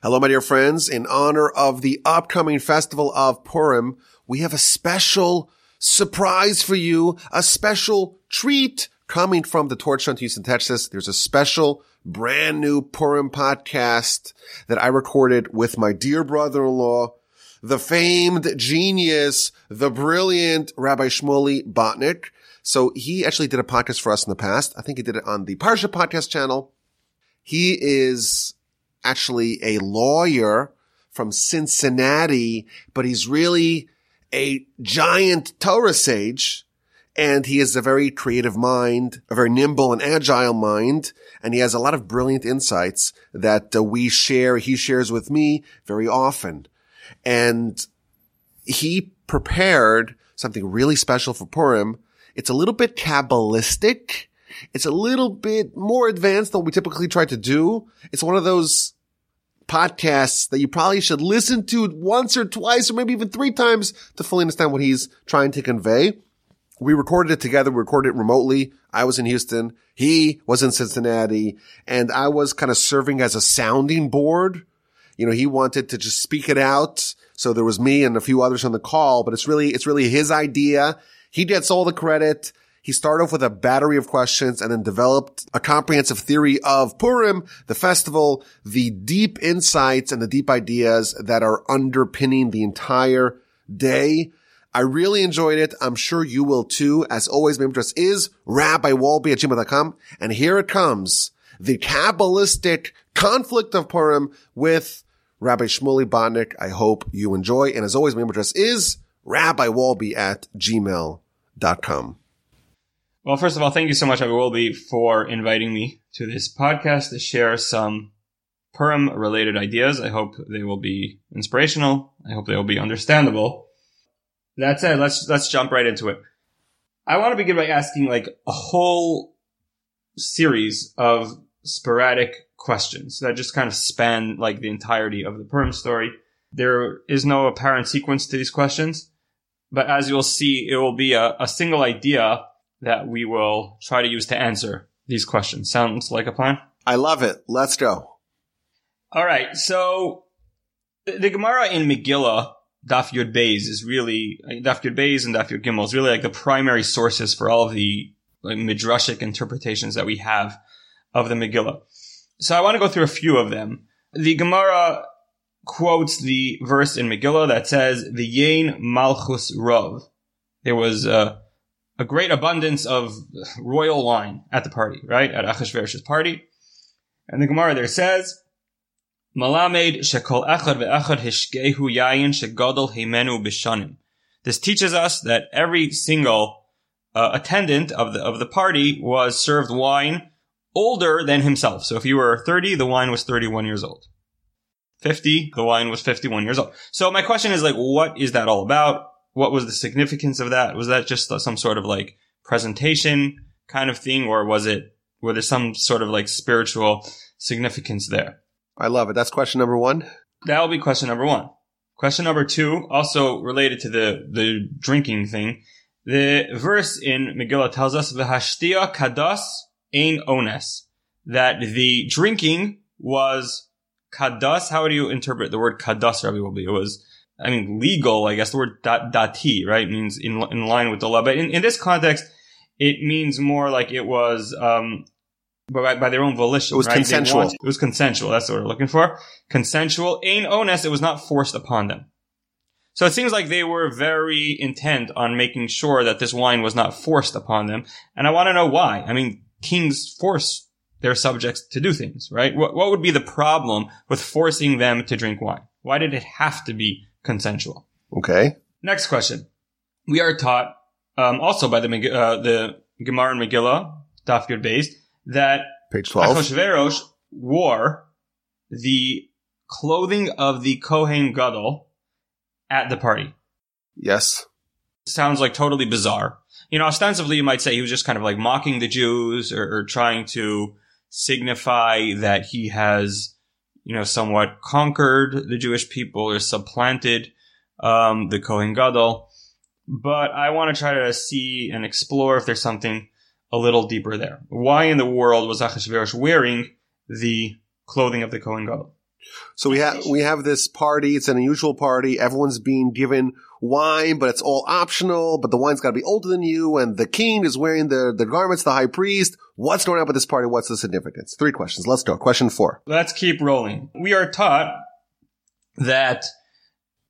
Hello, my dear friends. In honor of the upcoming festival of Purim, we have a special surprise for you, a special treat coming from the Torch Hunt Houston, Texas. There's a special brand new Purim podcast that I recorded with my dear brother-in-law, the famed genius, the brilliant Rabbi Shmuly Botnick. So he actually did a podcast for us in the past. I think he did it on the Parsha podcast channel. He is actually a lawyer from Cincinnati, but he's really a giant Torah sage. And he has a very creative mind, a very nimble and agile mind. And he has a lot of brilliant insights that uh, we share, he shares with me very often. And he prepared something really special for Purim. It's a little bit Kabbalistic. It's a little bit more advanced than we typically try to do. It's one of those podcasts that you probably should listen to once or twice or maybe even three times to fully understand what he's trying to convey. We recorded it together. We recorded it remotely. I was in Houston. He was in Cincinnati and I was kind of serving as a sounding board. You know, he wanted to just speak it out. So there was me and a few others on the call, but it's really, it's really his idea. He gets all the credit. He started off with a battery of questions and then developed a comprehensive theory of Purim, the festival, the deep insights and the deep ideas that are underpinning the entire day. I really enjoyed it. I'm sure you will too. As always, my address is rabbiwolbe at gmail.com. And here it comes. The Kabbalistic conflict of Purim with Rabbi Shmuly Botnick. I hope you enjoy. And as always, my address is rabbiwolbe at gmail.com. Well, first of all, thank you so much, I will be, for inviting me to this podcast to share some Purim related ideas. I hope they will be inspirational. I hope they will be understandable. That said, let's, let's jump right into it. I want to begin by asking like a whole series of sporadic questions that just kind of span like the entirety of the Purim story. There is no apparent sequence to these questions, but as you'll see, it will be a, a single idea that we will try to use to answer these questions. Sounds like a plan? I love it. Let's go. All right. So the, the Gemara in Megillah, Daf Yud Beis, is really Daf Yud Beis and Daf Yud Gimel is really like the primary sources for all of the like, midrashic interpretations that we have of the Megillah. So I want to go through a few of them. The Gemara quotes the verse in Megillah that says, "The Yain Malchus Rov." There was a a great abundance of royal wine at the party, right? At Achashverosh's party. And the Gemara there says, Malamed shekol echad ve'echad hishgehu yayin shegadol heimenu bishanim. This teaches us that every single uh, attendant of the of the party was served wine older than himself. So if you were 30, the wine was 31 years old. 50, the wine was 51 years old. So my question is like, what is that all about? What was the significance of that? Was that just some sort of like presentation kind of thing, or was it, were there some sort of like spiritual significance there? I love it. That's question number one. That will be question number one. Question number two, also related to the, the drinking thing. The verse in Megillah tells us, V'hashtia kadas ein ones. That the drinking was kadas. How do you interpret the word kadas, Rabbi Wolbe? It was I mean, legal, I guess the word dat, dati, right, means in, in line with the law. But in, in this context, it means more like it was, um, by, by their own volition. It was right? consensual. it was consensual. That's what we're looking for. Consensual. Ain ones, it was not forced upon them. So it seems like they were very intent on making sure that this wine was not forced upon them. And I want to know why. I mean, kings force their subjects to do things, right? What, what would be the problem with forcing them to drink wine? Why did it have to be consensual. Okay. Next question. We are taught um, also by the uh, the Gemara and Megillah, Daf Yud Beis, that page twelve. Achashverosh wore the clothing of the Kohen Gadol at the party. Yes. Sounds like totally bizarre. You know, ostensibly you might say he was just kind of like mocking the Jews or, or trying to signify that he has you know, somewhat conquered the Jewish people or supplanted um, the Kohen Gadol. But I want to try to see and explore if there's something a little deeper there. Why in the world was Achashverosh wearing the clothing of the Kohen Gadol? So we have we have this party. It's an unusual party. Everyone's being given wine, but it's all optional. But the wine's got to be older than you, and the king is wearing the the garments. The high priest. What's going on with this party? What's the significance? Three questions. Let's go. Question four. Let's keep rolling. We are taught that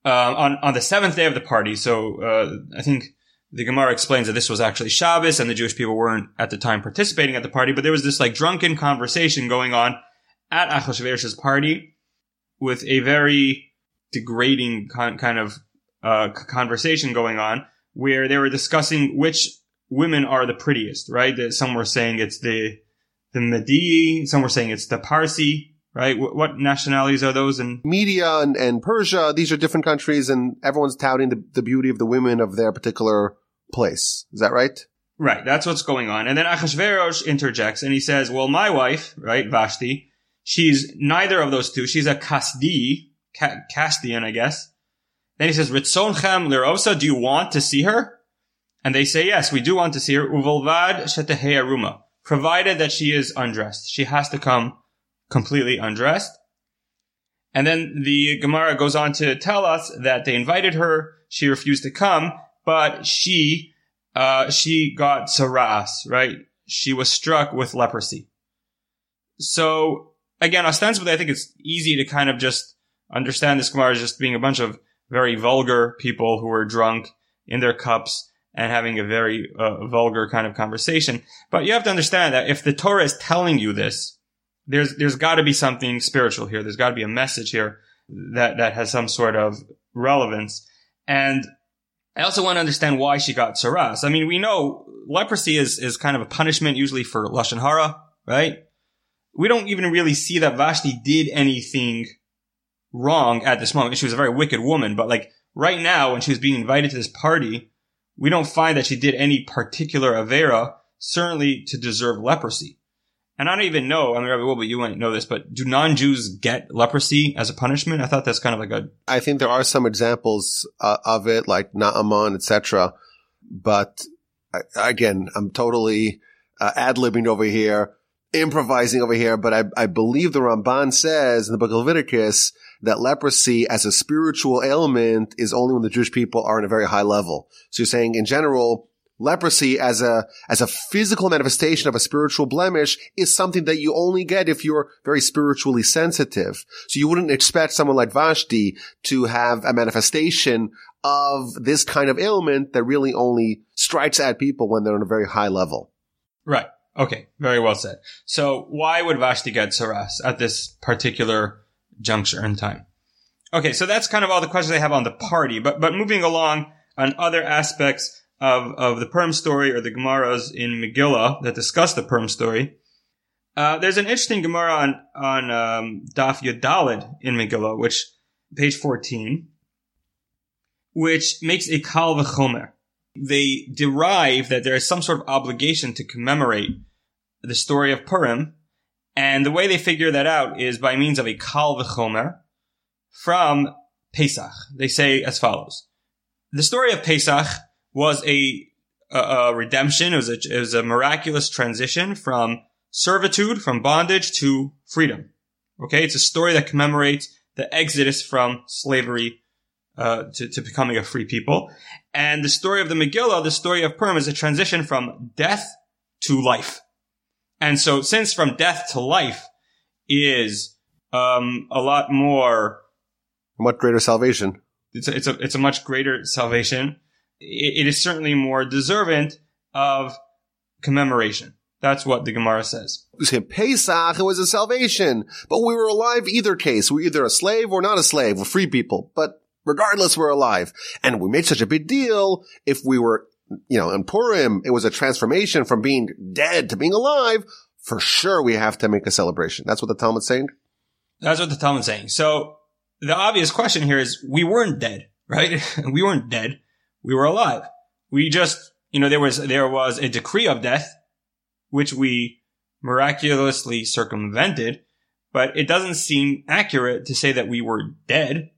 uh, on on the seventh day of the party. So uh, I think the Gemara explains that this was actually Shabbos, and the Jewish people weren't at the time participating at the party. But there was this like drunken conversation going on at Achashverosh's party with a very degrading con- kind of uh, conversation going on where they were discussing which women are the prettiest, right? Some were saying it's the the Medi, some were saying it's the Parsi, right? W- what nationalities are those? And Media and, and Persia, these are different countries, and everyone's touting the, the beauty of the women of their particular place. Is that right? Right, that's what's going on. And then Achashverosh interjects and he says, well, my wife, right, Vashti, she's neither of those two. She's a Kasdi, Castian, I guess. Then he says, Ritzonchem lirovsa, do you want to see her? And they say, yes, we do want to see her. Uvolvad aruma, provided that she is undressed. She has to come completely undressed. And then the Gemara goes on to tell us that they invited her. She refused to come, but she, uh, she got tsaras, right? She was struck with leprosy. So again, ostensibly, I think it's easy to kind of just understand this Gemara as just being a bunch of very vulgar people who are drunk in their cups and having a very uh, vulgar kind of conversation. But you have to understand that if the Torah is telling you this, there's there's got to be something spiritual here. There's got to be a message here that that has some sort of relevance. And I also want to understand why she got tsaras. I mean, we know leprosy is is kind of a punishment usually for lashon hara, right? We don't even really see that Vashti did anything wrong at this moment. She was a very wicked woman, but like right now, when she was being invited to this party, we don't find that she did any particular avera, certainly to deserve leprosy. And I don't even know, I mean, Rabbi but you wouldn't know this, but do non-Jews get leprosy as a punishment? I thought that's kind of like a. I think there are some examples uh, of it, like Naaman, etc. But again, I'm totally uh, ad-libbing over here, improvising over here, but I, I believe the Ramban says in the book of Leviticus that leprosy as a spiritual ailment is only when the Jewish people are in a very high level. So you're saying in general, leprosy as a, as a physical manifestation of a spiritual blemish is something that you only get if you're very spiritually sensitive. So you wouldn't expect someone like Vashti to have a manifestation of this kind of ailment that really only strikes at people when they're on a very high level. Right. Okay. Very well said. So why would Vashti get tsaras at this particular juncture in time. Okay, so that's kind of all the questions I have on the party, but but moving along on other aspects of of the Purim story or the Gemaras in Megillah that discuss the Purim story. Uh, there's an interesting Gemara on on um, Daf Yud Daled in Megillah, which page 14, which makes a kal v'chomer. They derive that there is some sort of obligation to commemorate the story of Purim and the way they figure that out is by means of a kal v'chomer from Pesach. They say as follows. The story of Pesach was a, a, a redemption. It was a, it was a miraculous transition from servitude, from bondage to freedom. Okay. It's a story that commemorates the exodus from slavery uh, to, to, becoming a free people. And the story of the Megillah, the story of Purim, is a transition from death to life. And so since from death to life is um, a lot more much greater salvation. It's a, it's a, it's a much greater salvation. it, it is certainly more deserving of commemoration. That's what the Gemara says. Pesach, it was a salvation, but we were alive either case. We are either a slave or not a slave. We're free people, but regardless, we're alive. And we made such a big deal if we were you know, in Purim, it was a transformation from being dead to being alive. For sure, we have to make a celebration. That's what the Talmud's saying. That's what the Talmud's saying. So the obvious question here is we weren't dead, right? we weren't dead. We were alive. We just, you know, there was, there was a decree of death, which we miraculously circumvented, but it doesn't seem accurate to say that we were dead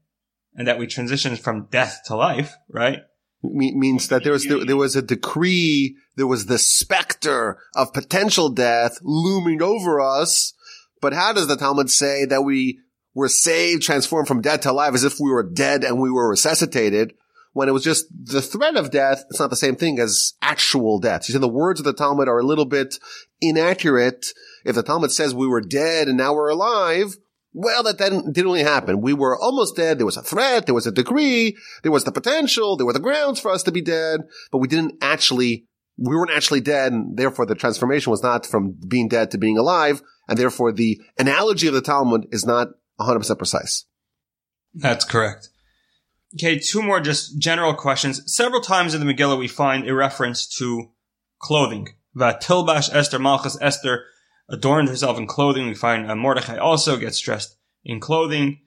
and that we transitioned from death to life, right? Means that there was there, there, was a decree, there was the specter of potential death looming over us. But how does the Talmud say that we were saved, transformed from dead to alive as if we were dead and we were resuscitated when it was just the threat of death. It's not the same thing as actual death. You see, the words of the Talmud are a little bit inaccurate. If the Talmud says we were dead and now we're alive, well, that then didn't really happen. We were almost dead. There was a threat. There was a decree. There was the potential. There were the grounds for us to be dead, but we didn't actually, we weren't actually dead. And therefore the transformation was not from being dead to being alive. And therefore the analogy of the Talmud is not 100% precise. That's correct. Okay, two more just general questions. Several times in the Megillah we find a reference to clothing. Vatilbash Esther Malchus Esther adorned herself in clothing. We find uh, Mordechai also gets dressed in clothing.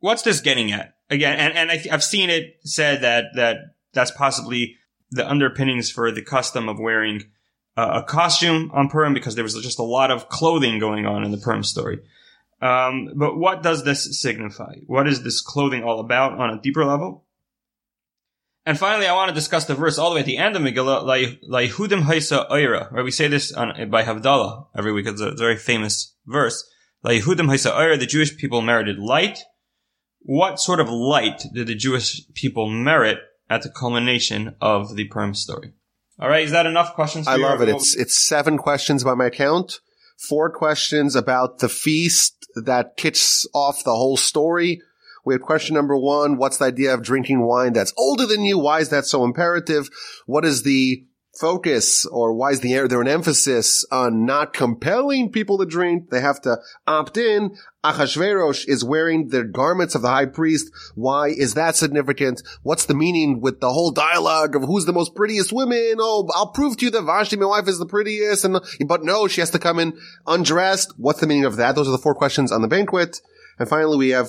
What's this getting at? Again, and, and I have seen it said that, that that's possibly the underpinnings for the custom of wearing uh, a costume on Purim because there was just a lot of clothing going on in the Purim story. Um, but what does this signify? What is this clothing all about on a deeper level? And finally, I want to discuss the verse all the way at the end of Megillah, Laihudim Haisa Oira, right? We say this on, by Havdalah every week. It's a very famous verse. Laihudim Haisa Oira, the Jewish people merited light. What sort of light did the Jewish people merit at the culmination of the Purim story? All right, is that enough questions? I love it. It's it's seven questions by my count. Four questions about the feast that kicks off the whole story. We have question number one. What's the idea of drinking wine that's older than you? Why is that so imperative? What is the focus or why is the, er, there an emphasis on not compelling people to drink? They have to opt in. Achashverosh is wearing the garments of the high priest. Why is that significant? What's the meaning with the whole dialogue of who's the most prettiest woman? Oh, I'll prove to you that Vashti, my wife, is the prettiest. And, but no, she has to come in undressed. What's the meaning of that? Those are the four questions on the banquet. And finally, we have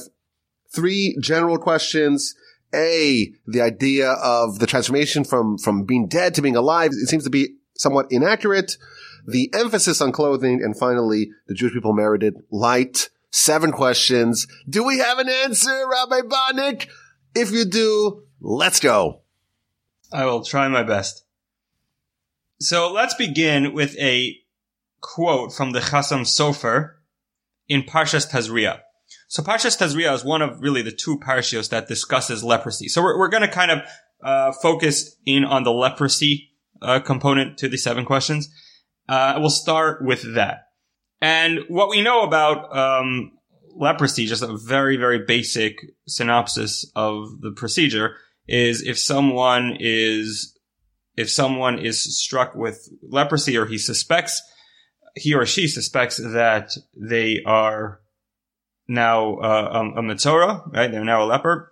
three general questions. A, the idea of the transformation from, from being dead to being alive. It seems to be somewhat inaccurate. The emphasis on clothing. And finally, the Jewish people merited light. Seven questions. Do we have an answer, Rabbi Botnick? If you do, let's go. I will try my best. So let's begin with a quote from the Chassam Sofer in Parshas Tazria. So Parshas Tazria is one of really the two parshios that discusses leprosy. So we're, we're going to kind of uh, focus in on the leprosy uh, component to the seven questions. Uh, we'll start with that. And what we know about um, leprosy, just a very, very basic synopsis of the procedure, is if someone is if someone is struck with leprosy or he suspects he or she suspects that they are now uh, um, a Metzora, right? They're now a leper.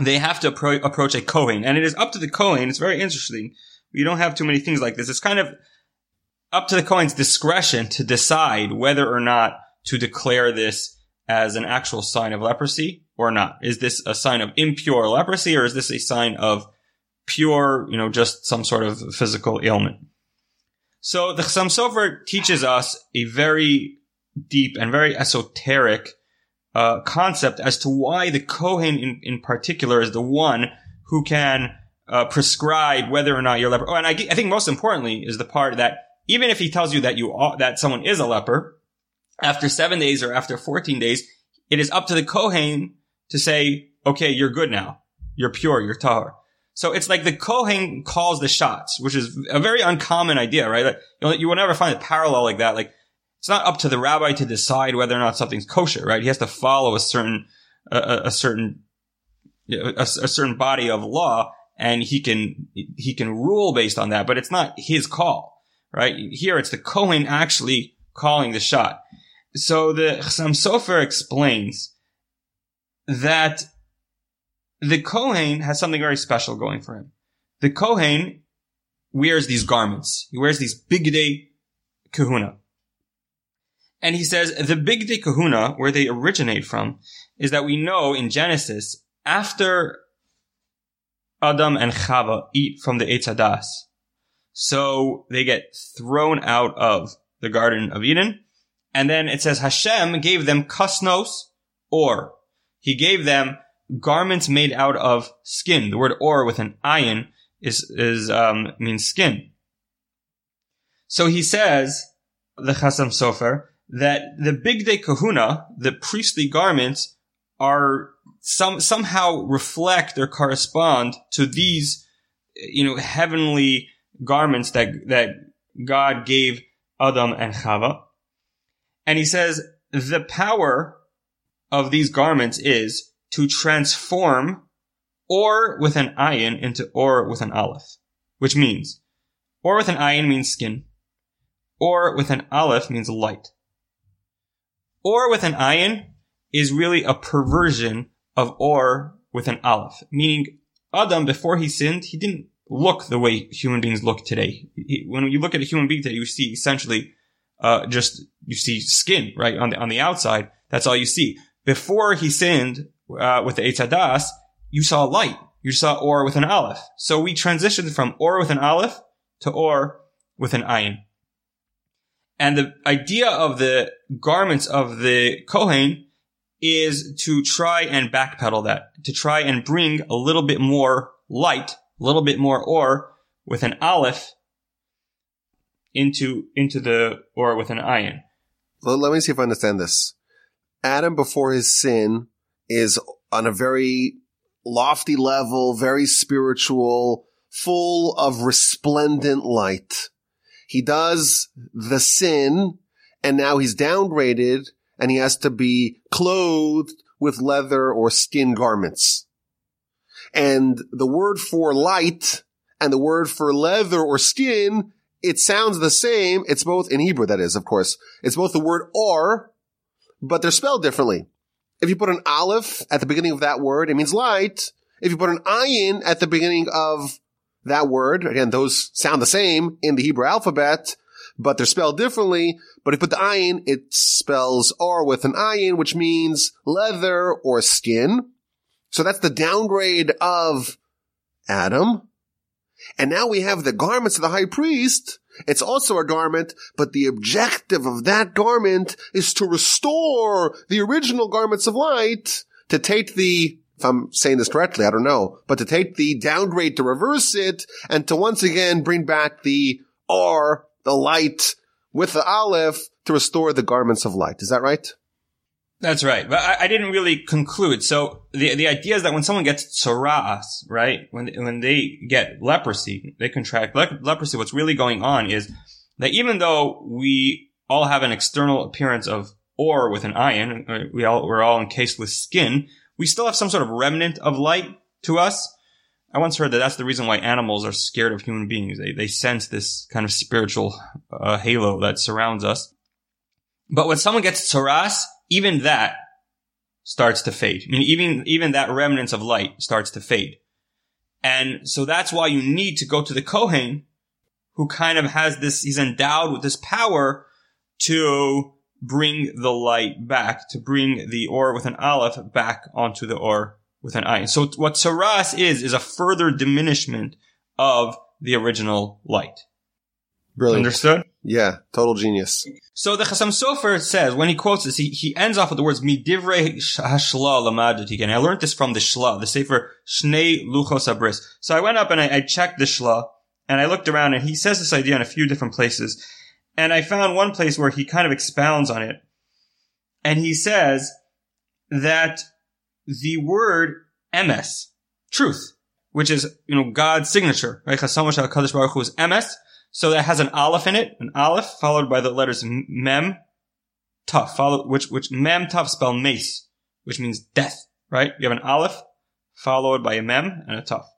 They have to appro- approach a Kohen, and it is up to the Kohen. It's very interesting. We don't have too many things like this. It's kind of up to the Kohen's discretion to decide whether or not to declare this as an actual sign of leprosy or not. Is this a sign of impure leprosy, or is this a sign of pure, you know, just some sort of physical ailment? So the Chassam Sofer teaches us a very deep and very esoteric uh, concept as to why the Kohen in, in particular is the one who can uh, prescribe whether or not you're a leper. Oh, and I, I, think most importantly is the part that even if he tells you that you are, that someone is a leper, after seven days or after 14 days, it is up to the Kohen to say, okay, you're good now. You're pure. You're tahor. So it's like the Kohen calls the shots, which is a very uncommon idea, right? Like, you, will never find a parallel like that. Like it's not up to the rabbi to decide whether or not something's kosher, right? He has to follow a certain, a, a certain, a, a, certain body of law and he can, he can rule based on that, but it's not his call, right? Here it's the Kohen actually calling the shot. So the Chassam Sofer explains that the Kohen has something very special going for him. The Kohen wears these garments. He wears these bigdei kahuna. And he says the bigdei kahuna, where they originate from, is that we know in Genesis, after Adam and Chava eat from the Eitz Hadas, so they get thrown out of the Garden of Eden. And then it says Hashem gave them kasnos or. He gave them garments made out of skin. The word or with an ayin is, is, um, means skin. So he says, the Chassam Sofer, that the Bigdei Kahuna, the priestly garments, are some somehow reflect or correspond to these, you know, heavenly garments that that God gave Adam and Chava. And he says the power of these garments is to transform or with an ayin into or with an aleph, which means or with an ayin means skin, or with an aleph means light. Or with an ayin is really a perversion of or with an aleph, meaning Adam, before he sinned, he didn't look the way human beings look today. He, when you look at a human being today, you see essentially, uh, just, you see skin, right? On the, on the outside. That's all you see. Before he sinned, uh, with the Eitz you saw light. You saw or with an aleph. So we transitioned from or with an aleph to or with an ayin. And the idea of the garments of the Kohen is to try and backpedal that, to try and bring a little bit more light, a little bit more or with an aleph into, into the, or with an ayin. Let, let me see if I understand this. Adam before his sin is on a very lofty level, very spiritual, full of resplendent light. He does the sin and now he's downgraded and he has to be clothed with leather or skin garments. And the word for light and the word for leather or skin, it sounds the same. It's both in Hebrew, that is, of course. It's both the word or, but they're spelled differently. If you put an aleph at the beginning of that word, it means light. If you put an ayin at the beginning of that word, again, those sound the same in the Hebrew alphabet, but they're spelled differently. But if you put the ayin, it spells or with an ayin, which means leather or skin. So that's the downgrade of Adam. And now we have the garments of the high priest. It's also a garment, but the objective of that garment is to restore the original garments of light, to take the if I'm saying this correctly, I don't know, but to take the downgrade to reverse it and to once again bring back the R, the light with the aleph to restore the garments of light. Is that right? That's right. But I, I didn't really conclude. So the, the idea is that when someone gets tsaras, right? When, when they get leprosy, they contract le- leprosy. What's really going on is that even though we all have an external appearance of or with an ayin, uh, we all, we're all encased with skin, we still have some sort of remnant of light to us. I once heard that that's the reason why animals are scared of human beings. They, they sense this kind of spiritual uh, halo that surrounds us. But when someone gets tsaras, even that starts to fade. I mean, even, even that remnants of light starts to fade. And so that's why you need to go to the Kohen, who kind of has this, he's endowed with this power to bring the light back, to bring the or with an aleph back onto the or with an ayin. So what tsaras is, is a further diminishment of the original light. Brilliant. Understood? Yeah, total genius. So the Chassam Sofer says, when he quotes this, he, he ends off with the words, Midivrei hashla lamadati. And I learned this from the Shla, the Sefer Shnei Luchos Abris. So I went up and I, I checked the Shla, and I looked around, and he says this idea in a few different places. And I found one place where he kind of expounds on it. And he says that the word emes, truth, which is, you know, God's signature, right? Baruch Hu is emes. So that has an aleph in it, an aleph followed by the letters mem, tough, follow, which, which mem tough spell meis, which means death, right? You have an aleph followed by a mem and a tough.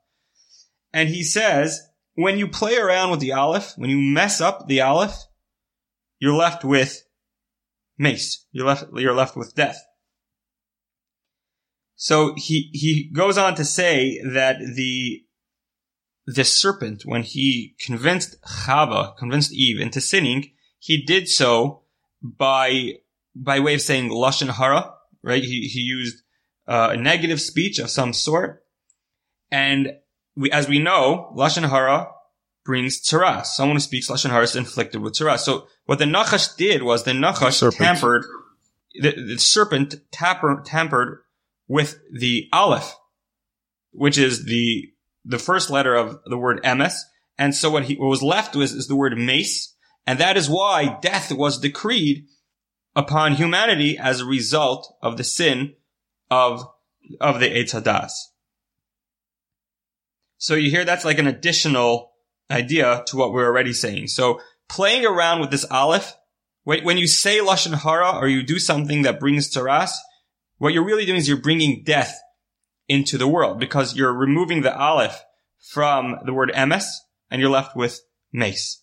And he says, when you play around with the aleph, when you mess up the aleph, you're left with meis. You're left, you're left with death. So he, he goes on to say that the, the serpent, when he convinced Chava, convinced Eve into sinning, he did so by, by way of saying Lashon Hara, right? He, he used uh, a negative speech of some sort. And we, as we know, Lashon Hara brings tsaras. Someone who speaks lashon hara is inflicted with tsaras. So what the nachash did was the nachash Serpent. tampered, the, the serpent tapper, tampered with the aleph, which is the the first letter of the word emes. And so what he what was left was is the word meis, and that is why death was decreed upon humanity as a result of the sin of, of the Eitz Hadas. So you hear that's like an additional idea to what we're already saying. So playing around with this aleph, when you say lashon hara or you do something that brings tsaras, what you're really doing is you're bringing death into the world because you're removing the aleph from the word emes and you're left with meis.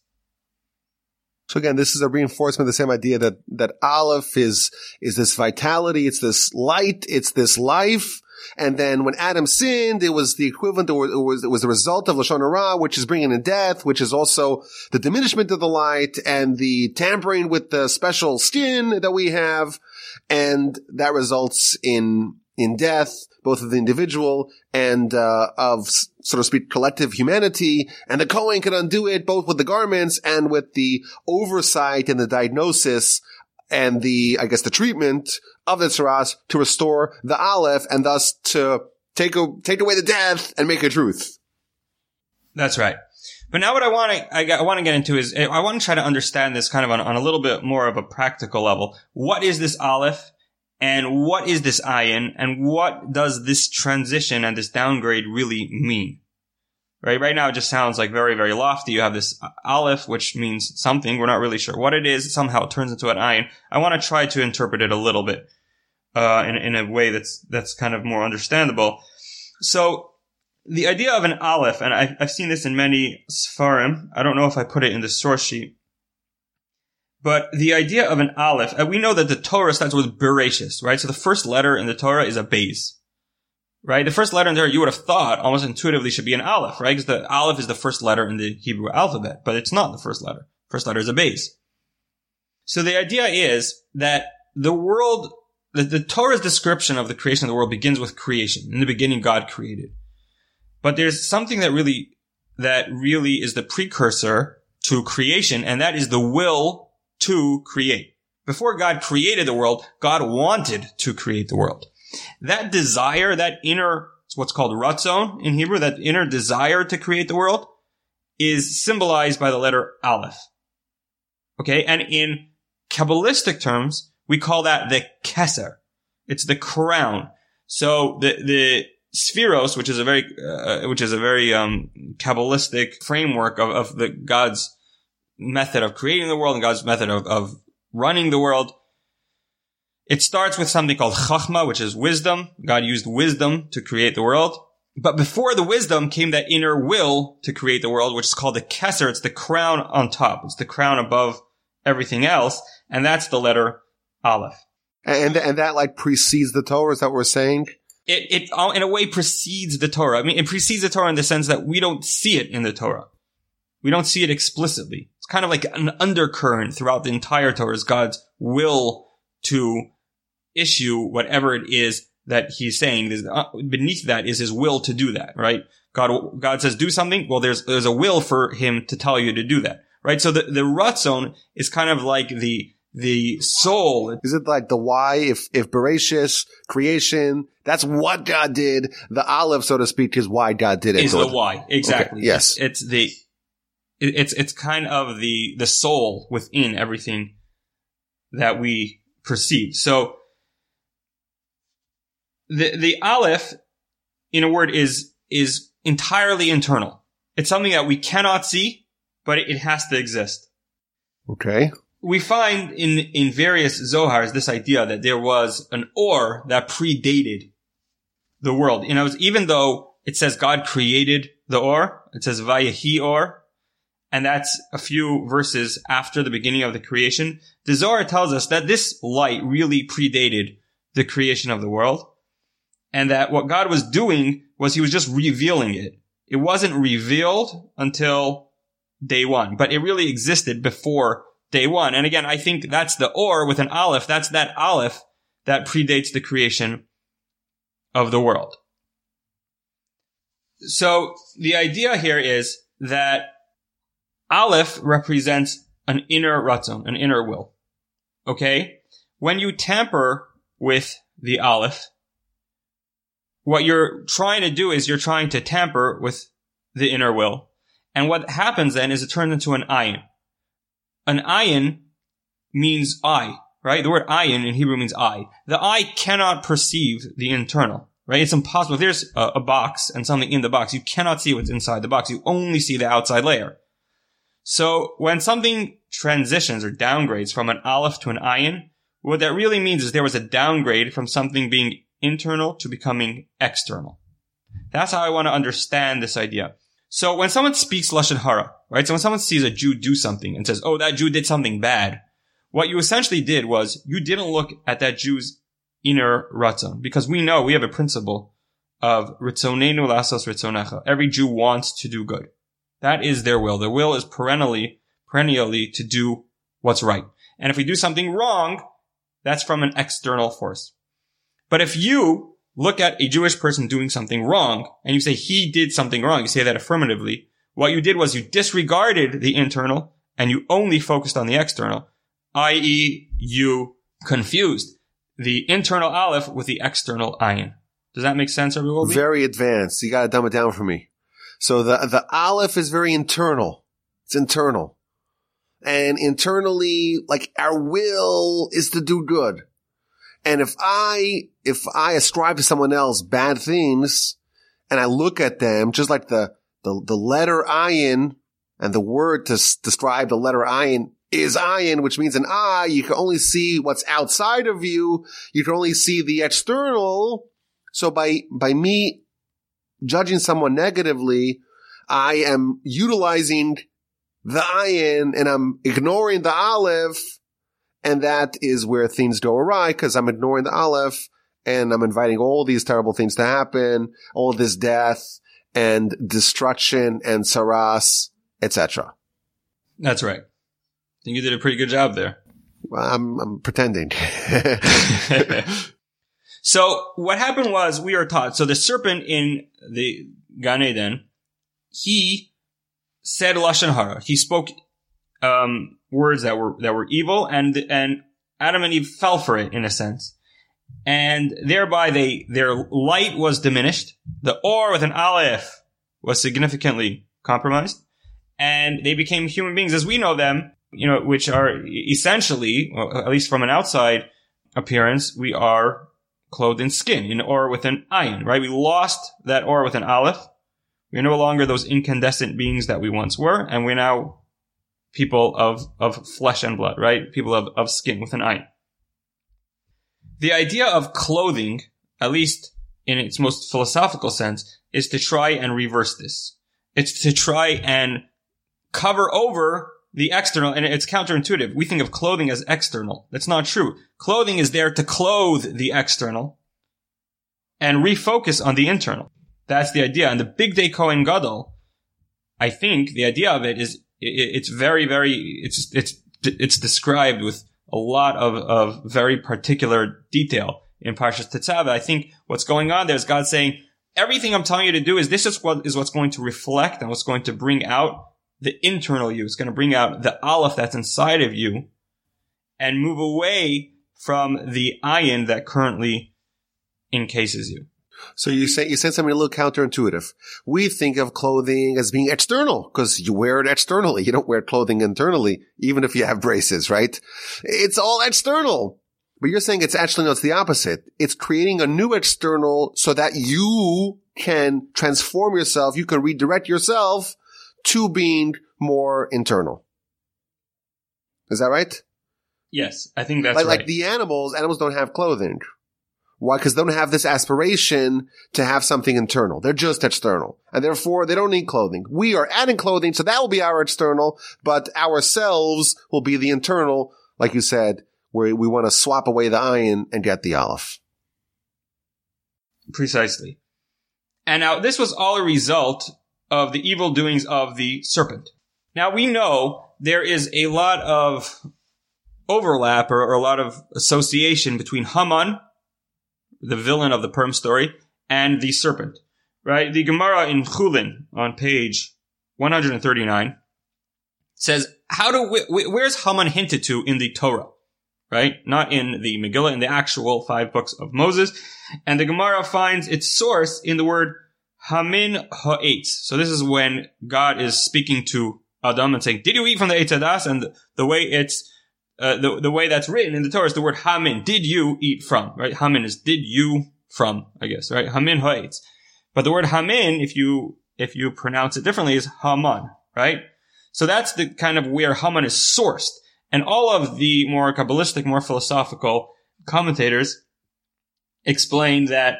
So again, this is a reinforcement of the same idea that, that Aleph is, is this vitality, it's this light, it's this life. And then when Adam sinned, it was the equivalent, it was, it was the result of Lashon Hara, which is bringing in death, which is also the diminishment of the light and the tampering with the special skin that we have. And that results in, in death, both of the individual and, uh, of so to speak, collective humanity. And the Kohen can undo it both with the garments and with the oversight and the diagnosis and the, I guess, the treatment of the tzaras to restore the Aleph and thus to take, a, take away the death and make a truth. That's right. But now what I want to, I, I want to get into is, I want to try to understand this kind of on, on a little bit more of a practical level. What is this Aleph? And what is this ayin? And what does this transition and this downgrade really mean? Right? Right now it just sounds like very, very lofty. You have this aleph, which means something. We're not really sure what it is. Somehow it turns into an ayin. I want to try to interpret it a little bit, uh, in, in a way that's, that's kind of more understandable. So the idea of an aleph, and I've, I've seen this in many sfarim. I don't know if I put it in the source sheet but the idea of an aleph, uh, we know that the Torah starts with Bereshis, right? So the first letter in the Torah is a beis, right? The first letter in there, you would have thought almost intuitively should be an aleph, right? Because the aleph is the first letter in the Hebrew alphabet, but it's not the first letter. First letter is a beis. So the idea is that the world, the, the Torah's description of the creation of the world begins with creation. In the beginning, God created. But there's something that really, that really is the precursor to creation, and that is the will to create. Before God created the world, God wanted to create the world. That desire, that inner, what's called ratzon in Hebrew, that inner desire to create the world is symbolized by the letter aleph. Okay. And in Kabbalistic terms, we call that the keser. It's the crown. So the, the sefiros, which is a very, uh, which is a very, um, Kabbalistic framework of, of the God's method of creating the world and God's method of, of running the world. It starts with something called chachma, which is wisdom. God used wisdom to create the world. But before the wisdom came that inner will to create the world, which is called the Kesser. It's the crown on top. It's the crown above everything else. And that's the letter aleph. And, and that like precedes the Torah. Is that what we're saying? It, it, uh, in a way precedes the Torah. I mean, it precedes the Torah in the sense that we don't see it in the Torah. We don't see it explicitly It's kind of like an undercurrent throughout the entire Torah is God's will to issue whatever it is that he's saying. Uh, beneath that is his will to do that, right? God, God says do something. Well, there's, there's a will for him to tell you to do that, right? So the, the ratzon is kind of like the, the soul. Is it like the why? If, if Bereshis, creation, that's what God did. The aleph, so to speak, is why God did it. Is the why. Exactly. Okay. Yes. It's, it's the, it's it's kind of the the soul within everything that we perceive. So the the aleph, in a word, is is entirely internal. It's something that we cannot see, but it has to exist. Okay. We find in in various zohars this idea that there was an or that predated the world. You know, even though it says God created the or, it says vayahi or, and that's a few verses after the beginning of the creation, the Zohar tells us that this light really predated the creation of the world, and that what God was doing was he was just revealing it. It wasn't revealed until day one, but it really existed before day one. And again, I think that's the or with an aleph. That's that aleph that predates the creation of the world. So the idea here is that Aleph represents an inner ratzon, an inner will. Okay? When you tamper with the Aleph, what you're trying to do is you're trying to tamper with the inner will. And what happens then is it turns into an ayin. An ayin means eye. right? The word ayin in Hebrew means eye. The eye cannot perceive the internal, right? It's impossible. If there's a, a box and something in the box, you cannot see what's inside the box. You only see the outside layer. So when something transitions or downgrades from an aleph to an ayin, what that really means is there was a downgrade from something being internal to becoming external. That's how I want to understand this idea. So when someone speaks lashon hara, right? So when someone sees a Jew do something and says, "Oh, that Jew did something bad," what you essentially did was you didn't look at that Jew's inner ratzon because we know we have a principle of ritzonenu lasos ritzonecha. Every Jew wants to do good. That is their will. Their will is perennially, perennially to do what's right. And if we do something wrong, that's from an external force. But if you look at a Jewish person doing something wrong and you say he did something wrong, you say that affirmatively, what you did was you disregarded the internal and you only focused on the external, i.e. you confused the internal aleph with the external ayin. Does that make sense, everyone? Very advanced. You gotta dumb it down for me. So the, the aleph is very internal. It's internal. And internally, like our will is to do good. And if I, if I ascribe to someone else bad things and I look at them just like the, the, the letter ayin and the word to describe the letter ayin is ayin, which means an eye. You can only see what's outside of you. You can only see the external. So by, by me judging someone negatively, I am utilizing the ayin and I'm ignoring the aleph. And that is where things go awry because I'm ignoring the aleph and I'm inviting all these terrible things to happen, all this death and destruction and tsaras, etc. That's right. I think you did a pretty good job there. Well, I'm, I'm pretending. so what happened was we are taught. So the serpent in the Gan Eden, he said lashon hara. He spoke um, words that were that were evil, and and Adam and Eve fell for it in a sense, and thereby they their light was diminished. The or with an aleph was significantly compromised, and they became human beings as we know them. You know, which are essentially, well, at least from an outside appearance, we are clothed in skin, in or with an ayin, right? We lost that or with an aleph. We're no longer those incandescent beings that we once were, and we're now people of, of flesh and blood, right? People of, of skin with an eye. The idea of clothing, at least in its most philosophical sense, is to try and reverse this. It's to try and cover over the external, and it's counterintuitive. We think of clothing as external. That's not true. Clothing is there to clothe the external and refocus on the internal. That's the idea. And the Bigdei Kohen Gadol, I think the idea of it is it's very, very, it's, it's, it's described with a lot of, of very particular detail in Parshas Tetzaveh. I think what's going on there is God saying, everything I'm telling you to do is this is what is what's going to reflect and what's going to bring out the internal you. It's going to bring out the aleph that's inside of you and move away from the ayin that currently encases you. So you say you said something a little counterintuitive. We think of clothing as being external because you wear it externally. You don't wear clothing internally, even if you have braces, right? It's all external. But you're saying it's actually no, it's the opposite. It's creating a new external so that you can transform yourself. You can redirect yourself to being more internal. Is that right? Yes, I think that's like, right. like the animals, animals don't have clothing. Why? Because they don't have this aspiration to have something internal. They're just external. And therefore they don't need clothing. We are adding clothing, so that will be our external, but ourselves will be the internal, like you said, where we want to swap away the ayin and get the aleph. Precisely. And now this was all a result of the evil doings of the serpent. Now we know there is a lot of overlap or, or a lot of association between Haman, the villain of the Purim story, and the serpent. Right? The Gemara in Chulin on page 139 says, how do, we, where's Haman hinted to in the Torah? Right? Not in the Megillah, in the actual five books of Moses. And the Gemara finds its source in the word Hamin ha'etz. So this is when God is speaking to Adam and saying, did you eat from the Eitz Hadas? And the way it's uh, the the way that's written in the Torah is the word hamin. Did you eat from? Right? Hamin is did you from? I guess right. Hamin ha'etz. But the word hamin, if you if you pronounce it differently, is haman. Right? So that's the kind of where Haman is sourced. And all of the more Kabbalistic, more philosophical commentators explain that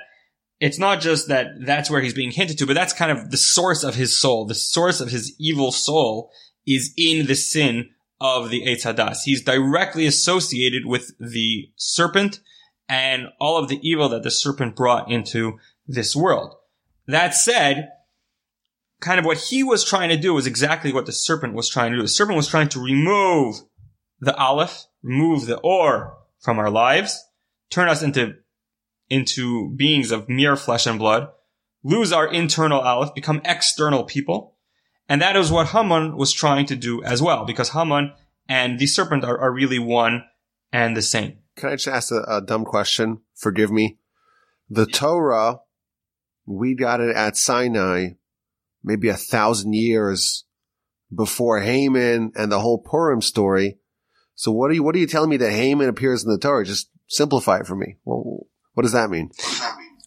it's not just that that's where he's being hinted to, but that's kind of the source of his soul. The source of his evil soul is in the sin of the Eitz Hadas. He's directly associated with the serpent and all of the evil that the serpent brought into this world. That said, kind of what he was trying to do was exactly what the serpent was trying to do. The serpent was trying to remove the aleph, remove the or from our lives, turn us into, into beings of mere flesh and blood, lose our internal aleph, become external people. And that is what Haman was trying to do as well, because Haman and the serpent are, are really one and the same. Can I just ask a, a dumb question? Forgive me. The Torah, we got it at Sinai maybe a thousand years before Haman and the whole Purim story. So what are you, what are you telling me that Haman appears in the Torah? Just simplify it for me. Well, what does that mean?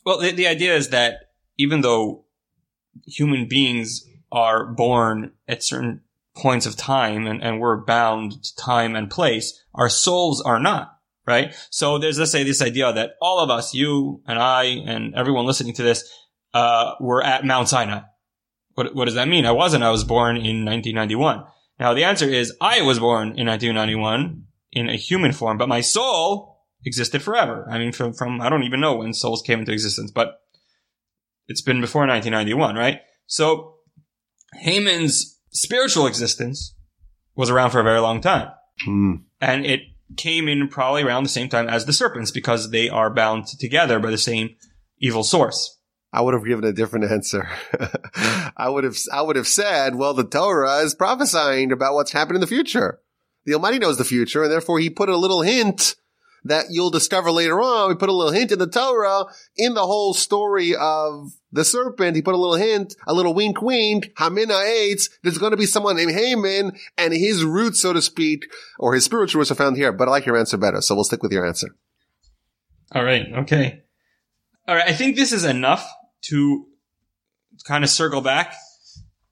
Well, the, the idea is that even though human beings are born at certain points of time and, and we're bound to time and place, our souls are not, right? So there's, let's say, this idea that all of us, you and I and everyone listening to this, uh, were at Mount Sinai what, what does that mean? I wasn't. I was born in 1991. Now the answer is I was born in 1991 in a human form, but my soul existed forever. I mean, from, from, I don't even know when souls came into existence, but it's been before 1991, right? So Haman's spiritual existence was around for a very long time. Hmm. And it came in probably around the same time as the serpents because they are bound together by the same evil source. I would have given a different answer. I would have, I would have said, well, the Torah is prophesying about what's happening in the future. The Almighty knows the future, and therefore He put a little hint that you'll discover later on. We put a little hint in the Torah in the whole story of the serpent. He put a little hint, a little wink, wink. Hamina. There's going to be someone named Haman, and his roots, so to speak, or his spiritual roots are found here. But I like your answer better, so we'll stick with your answer. All right. Okay. All right. I think this is enough to kind of circle back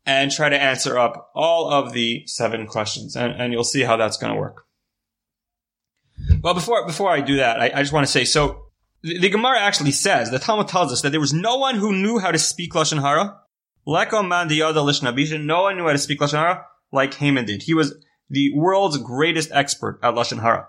and try to answer up all of the seven questions. And, and you'll see how that's going to work. Well, before, before I do that, I, I just want to say, so the, the, Gemara actually says, the Talmud tells us that there was no one who knew how to speak Lashon Hara. Like the other Lishnabisha. No one knew how to speak Lashon Hara like Haman did. He was the world's greatest expert at Lashon Hara.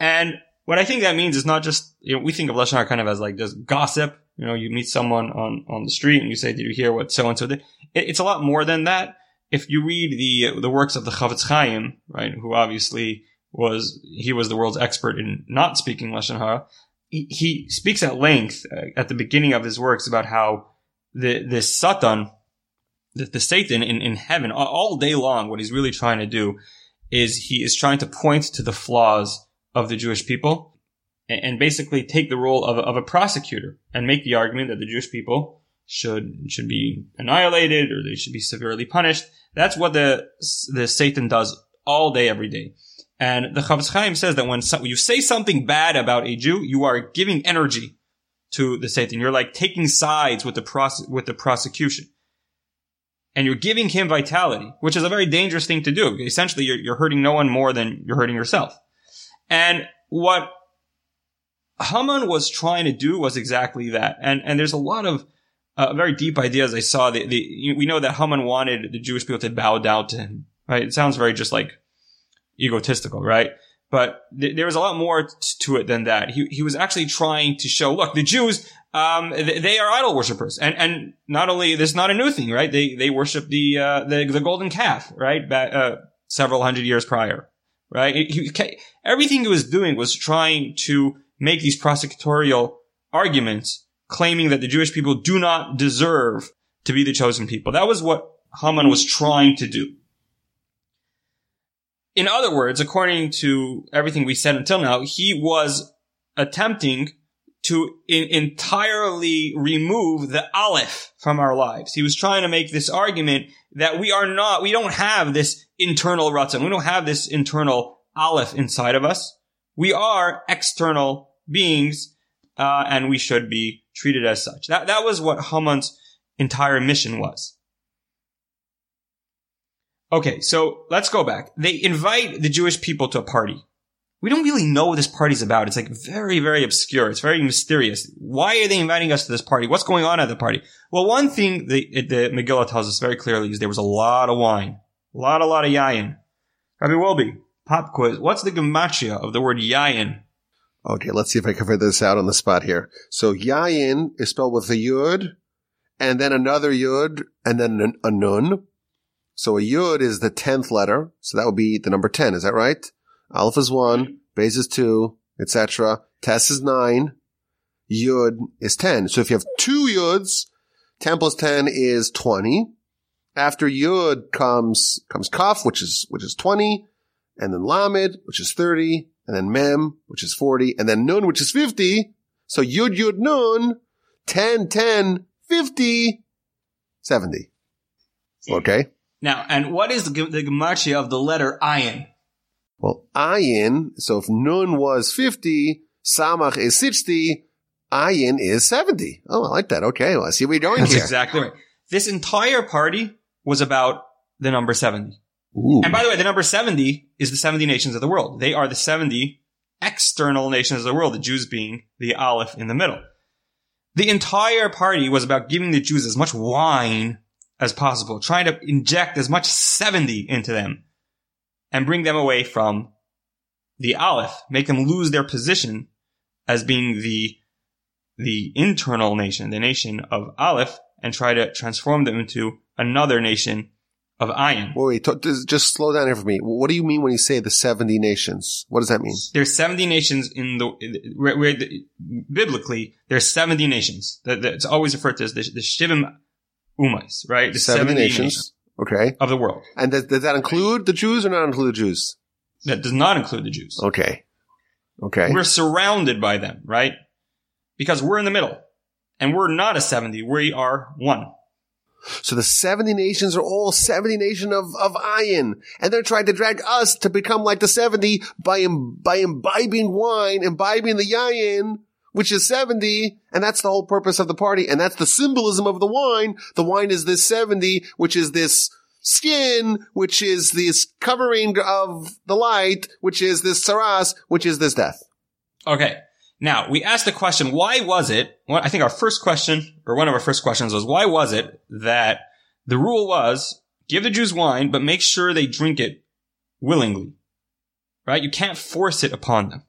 And what I think that means is not just, you know, we think of Lashon Hara kind of as like just gossip you know, you meet someone on, on the street and you say, did you hear what so and so did? it's a lot more than that. If you read the, the works of the Chofetz Chaim, right, who obviously was, he was the world's expert in not speaking Lashon Hara, he, he speaks at length uh, at the beginning of his works about how the, the Satan, the, the Satan in, in heaven, all day long, what he's really trying to do is he is trying to point to the flaws of the Jewish people and basically take the role of of a prosecutor and make the argument that the Jewish people should should be annihilated or they should be severely punished. That's what the the Satan does all day, every day. And the Chofetz Chaim says that when some, you say something bad about a Jew, you are giving energy to the Satan. You're like taking sides with the prose- with the prosecution. And you're giving him vitality, which is a very dangerous thing to do. Essentially, you're, you're hurting no one more than you're hurting yourself. And what Haman was trying to do was exactly that. And, and there's a lot of uh, very deep ideas I saw. The, the, we know that Haman wanted the Jewish people to bow down to him, right? It sounds very just like egotistical, right? But th- there was a lot more t- to it than that. He, he was actually trying to show, look, the Jews, um, th- they are idol worshippers. And, and not only, this is not a new thing, right? They, they worship the, uh, the, the golden calf, right? Uh, several hundred years prior, right? He, everything he was doing was trying to make these prosecutorial arguments claiming that the Jewish people do not deserve to be the chosen people. That was what Haman was trying to do. In other words, according to everything we said until now, he was attempting to in- entirely remove the aleph from our lives. He was trying to make this argument that we are not, we don't have this internal ratzon. We don't have this internal Aleph inside of us. We are external beings, uh, and we should be treated as such. That, that was what Haman's entire mission was. Okay, so let's go back. They invite the Jewish people to a party. We don't really know what this party's about. It's like very, very obscure. It's very mysterious. Why are they inviting us to this party? What's going on at the party? Well, one thing the, the Megillah tells us very clearly is there was a lot of wine. A lot, a lot of yayin. Rabbi Wolbe, pop quiz. What's the gematria of the word yayin? Okay, let's see if I can figure this out on the spot here. So yayin is spelled with a yud, and then another yud, and then a nun. So a yud is the tenth letter, so that would be the number ten. Is that right? Aleph is one, mm-hmm. Beis is two, etc. Tes is nine, yud is ten. So if you have two yuds, ten plus ten is twenty. After yud comes comes kaf, which is which is twenty, and then lamed, which is thirty, and then mem, which is forty, and then nun, which is fifty. So yud yud nun, 10, 10, 50, 70. Okay. Now, and what is the, the gematria of the letter ayin? Well, ayin, so if nun was 50, samach is 60, ayin is 70. Oh, I like that. Okay. Well, I see what you're doing That's here. exactly right. This entire party was about the number 70. Ooh. And by the way, the number 70 is the 70 nations of the world. They are the 70 external nations of the world, the Jews being the Aleph in the middle. The entire party was about giving the Jews as much wine as possible, trying to inject as much 70 into them and bring them away from the Aleph, make them lose their position as being the, the internal nation, the nation of Aleph, and try to transform them into another nation of Ayin. Wait, wait, t- just slow down here for me. What do you mean when you say the 70 nations? What does that mean? There's 70 nations in the, where, where the biblically, there's 70 nations. That, that it's always referred to as the, the Shivim Umas, right? The 70 nations. Okay. of the world. And does, does that include the Jews or not include the Jews? That does not include the Jews. Okay. Okay. We're surrounded by them, right? Because we're in the middle. And we're not a 70. We are one. So the 70 nations are all 70 nation of, of ayin. And they're trying to drag us to become like the 70 by, Im- by imbibing wine, imbibing the yayin, which is 70. And that's the whole purpose of the party. And that's the symbolism of the wine. The wine is this 70, which is this skin, which is this covering of the light, which is this tsaras, which is this death. Okay. Now, we asked the question, why was it, well, I think our first question, or one of our first questions was, why was it that the rule was, give the Jews wine, but make sure they drink it willingly? Right? You can't force it upon them.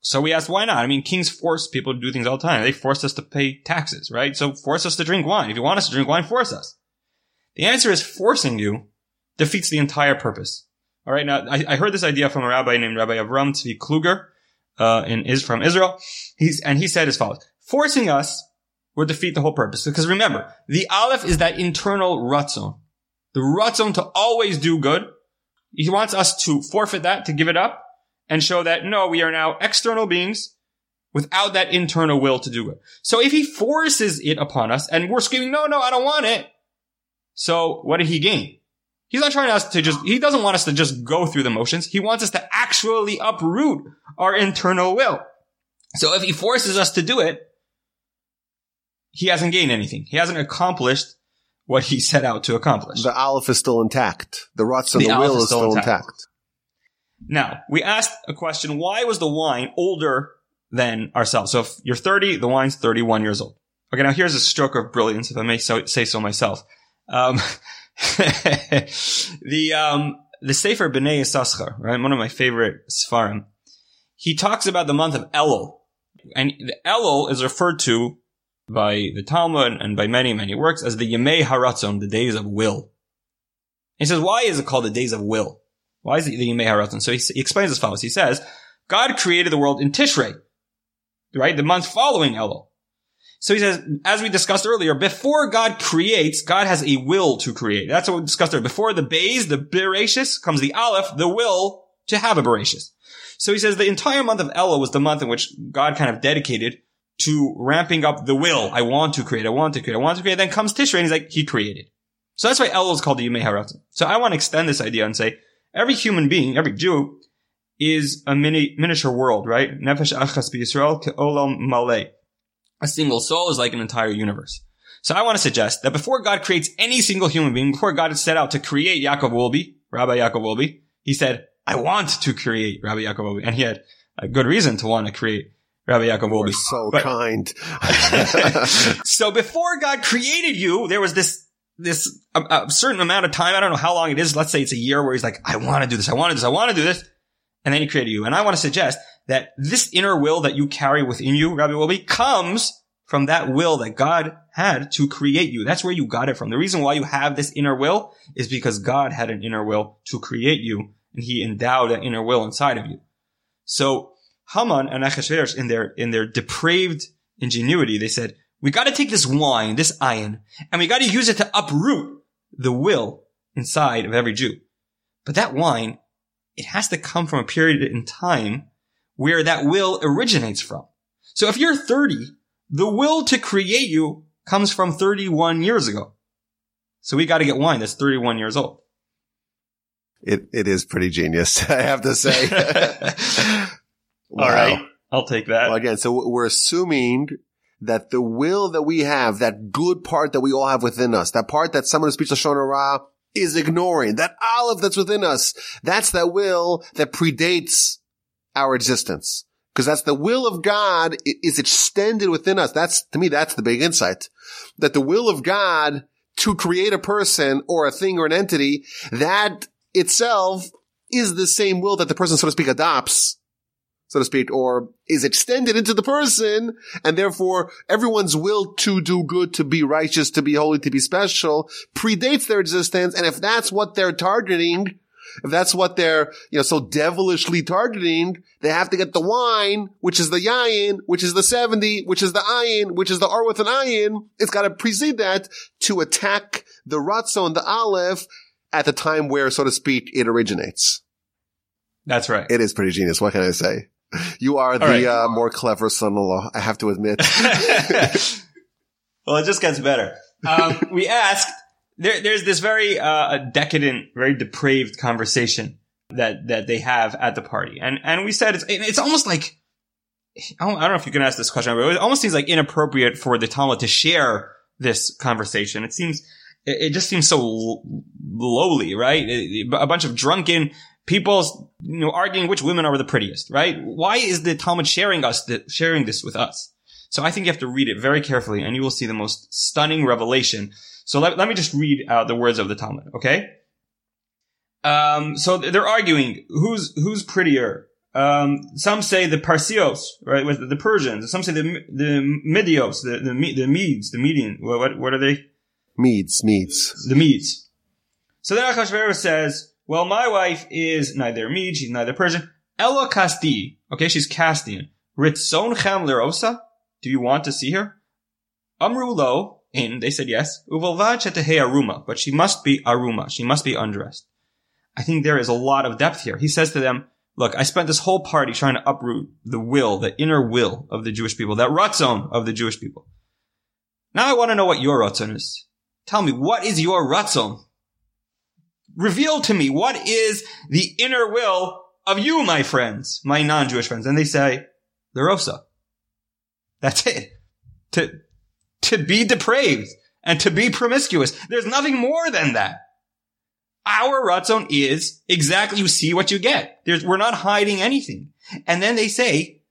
So we asked, why not? I mean, kings force people to do things all the time. They force us to pay taxes, right? So force us to drink wine. If you want us to drink wine, force us. The answer is forcing you defeats the entire purpose. All right. Now, I, I heard this idea from a rabbi named Rabbi Avram Tzvi Kluger, uh, in is from Israel. He's, and he said as follows, forcing us would defeat the whole purpose. Because remember, the Aleph is that internal ratzon. The ratzon to always do good. He wants us to forfeit that, to give it up, and show that no, we are now external beings without that internal will to do good. So if he forces it upon us and we're screaming, no, no, I don't want it. So what did he gain? He's not trying us to just, he doesn't want us to just go through the motions. He wants us to actually uproot our internal will. So if he forces us to do it, he hasn't gained anything. He hasn't accomplished what he set out to accomplish. The aleph is still intact. The ratzon The the, will is still intact. intact. Now, we asked a question, why was the wine older than ourselves? So if you're 30, the wine's 31 years old. Okay, now here's a stroke of brilliance, if I may so, say so myself. Um, the, um, the Sefer B'nai Yissaschar, right? One of my favorite Sfarim. He talks about the month of Elul. And the Elul is referred to by the Talmud and by many, many works as the Yemei Haratzon, the days of will. He says, why is it called the days of will? Why is it the Yemei Haratzon? So he, he explains as follows. He says, God created the world in Tishrei, right? The month following Elul. So he says, as we discussed earlier, before God creates, God has a will to create. That's what we discussed earlier. Before the Beis, the Bereshis, comes the Aleph, the will to have a Bereshis. So he says the entire month of Elul was the month in which God kind of dedicated to ramping up the will. I want to create, I want to create, I want to create. Then comes Tishrei and he's like, he created. So that's why Elul is called the Yemei Haratzon. So I want to extend this idea and say, every human being, every Jew, is a mini, miniature world, right? Nefesh achas b'Yisrael ke'olam malay. A single soul is like an entire universe. So I want to suggest that before God creates any single human being, before God had set out to create Yaakov Wolbe, Rabbi Yaakov Wolbe, he said, I want to create Rabbi Yaakov Wolbe. And he had a good reason to want to create Rabbi Yaakov Wolbe. So But- kind. so before God created you, there was this this a, a certain amount of time. I don't know how long it is. Let's say it's a year where he's like, I want to do this. I want to do this. I want to do this. And then he created you. And I want to suggest that this inner will that you carry within you, Rabbi Wolbe, comes from that will that God had to create you. That's where you got it from. The reason why you have this inner will is because God had an inner will to create you and he endowed that inner will inside of you. So Haman and Achashverosh in their, in their depraved ingenuity, they said, we got to take this wine, this ayin, and we got to use it to uproot the will inside of every Jew. But that wine, it has to come from a period in time where that will originates from. So if you're 30, the will to create you comes from 31 years ago. So we got to get wine that's 31 years old. It, it is pretty genius, I have to say. All right. I'll take that. Well, again, so we're assuming that the will that we have, that good part that we all have within us, that part that someone who speaks Lashon Hara is ignoring, that aleph that's within us, that's that will that predates our existence. Because that's the will of God is extended within us. That's, to me, that's the big insight. That the will of God to create a person or a thing or an entity, that itself is the same will that the person, so to speak, adopts so to speak, or is extended into the person, and therefore everyone's will to do good, to be righteous, to be holy, to be special, predates their existence, and if that's what they're targeting, if that's what they're, you know, so devilishly targeting, they have to get the wine, which is the yayin, which is the 70, which is the ayin, which is the or with an ayin. It's got to precede that to attack the ratzon, the aleph, at the time where, so to speak, it originates. That's right. It is pretty genius. What can I say? You are the right. uh, more clever son-in-law. I have to admit. well, it just gets better. Um, we asked, there, there's this very uh, decadent, very depraved conversation that, that they have at the party. And, and we said it's, it's almost like, I don't, I don't know if you can ask this question, but it almost seems like inappropriate for the Talmud to share this conversation. It seems, it, it just seems so l- lowly, right? It- a bunch of drunken people, you know, arguing which women are the prettiest, right? Why is the Talmud sharing us, th- sharing this with us? So I think you have to read it very carefully and you will see the most stunning revelation. So let, let me just read out the words of the Talmud, okay? Um, so they're arguing who's, who's prettier. Um, some say the Parsios, right, with the Persians. Some say the, the Midios, the, the, the Medes, the Median. What, what, what are they? Medes, Medes. the Medes. So then Achashverosh says, well, my wife is neither Mede, she's neither Persian. Ella Casti. Okay, she's Castian. Ritzon Cham Lerosa. Do you want to see her? Amru lo. In, they said yes. Uvalvad Chetehe Aruma. But she must be Aruma. She must be undressed. I think there is a lot of depth here. He says to them, look, I spent this whole party trying to uproot the will, the inner will of the Jewish people, that Ratzon of the Jewish people. Now I want to know what your Ratzon is. Tell me, what is your Ratzon? Reveal to me, what is the inner will of you, my friends, my non-Jewish friends? And they say, the Rosa. That's it. To, to be depraved and to be promiscuous. There's nothing more than that. Our Ratzon is exactly, you see what you get. There's, we're not hiding anything. And then they say,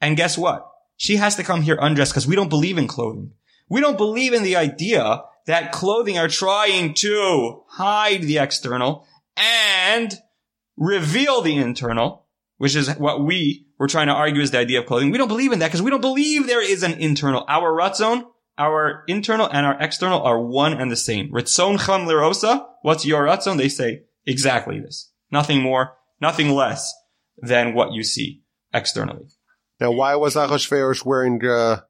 and guess what? She has to come here undressed because we don't believe in clothing. We don't believe in the idea that clothing are trying to hide the external and reveal the internal, which is what we were trying to argue is the idea of clothing. We don't believe in that because we don't believe there is an internal. Our Ratzon, our internal and our external are one and the same. Ritzon cham lerosa. What's your Ratzon? They say exactly this. Nothing more, nothing less than what you see externally. Now, why was Achashverosh wearing uh,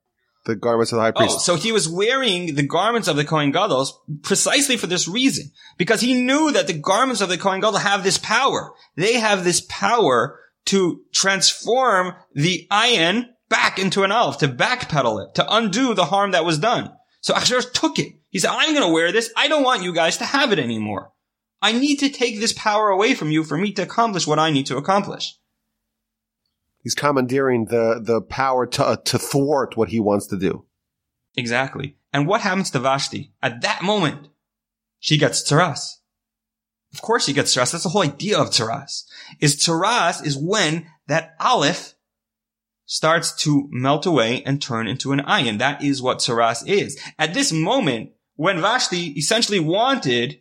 the garments of the high priest. Oh, priest? so he was wearing the garments of the Kohen Gadol precisely for this reason. Because he knew that the garments of the Kohen Gadol have this power. They have this power to transform the ayin back into an aleph, to backpedal it, to undo the harm that was done. So Achashverosh took it. He said, I'm going to wear this. I don't want you guys to have it anymore. I need to take this power away from you for me to accomplish what I need to accomplish. He's commandeering the, the power to, uh, to thwart what he wants to do. Exactly. And what happens to Vashti? At that moment, she gets tsaras. Of course she gets tsaras. That's the whole idea of tsaras. Is tsaras is when that aleph starts to melt away and turn into an ayin. That is what tsaras is. At this moment, when Vashti essentially wanted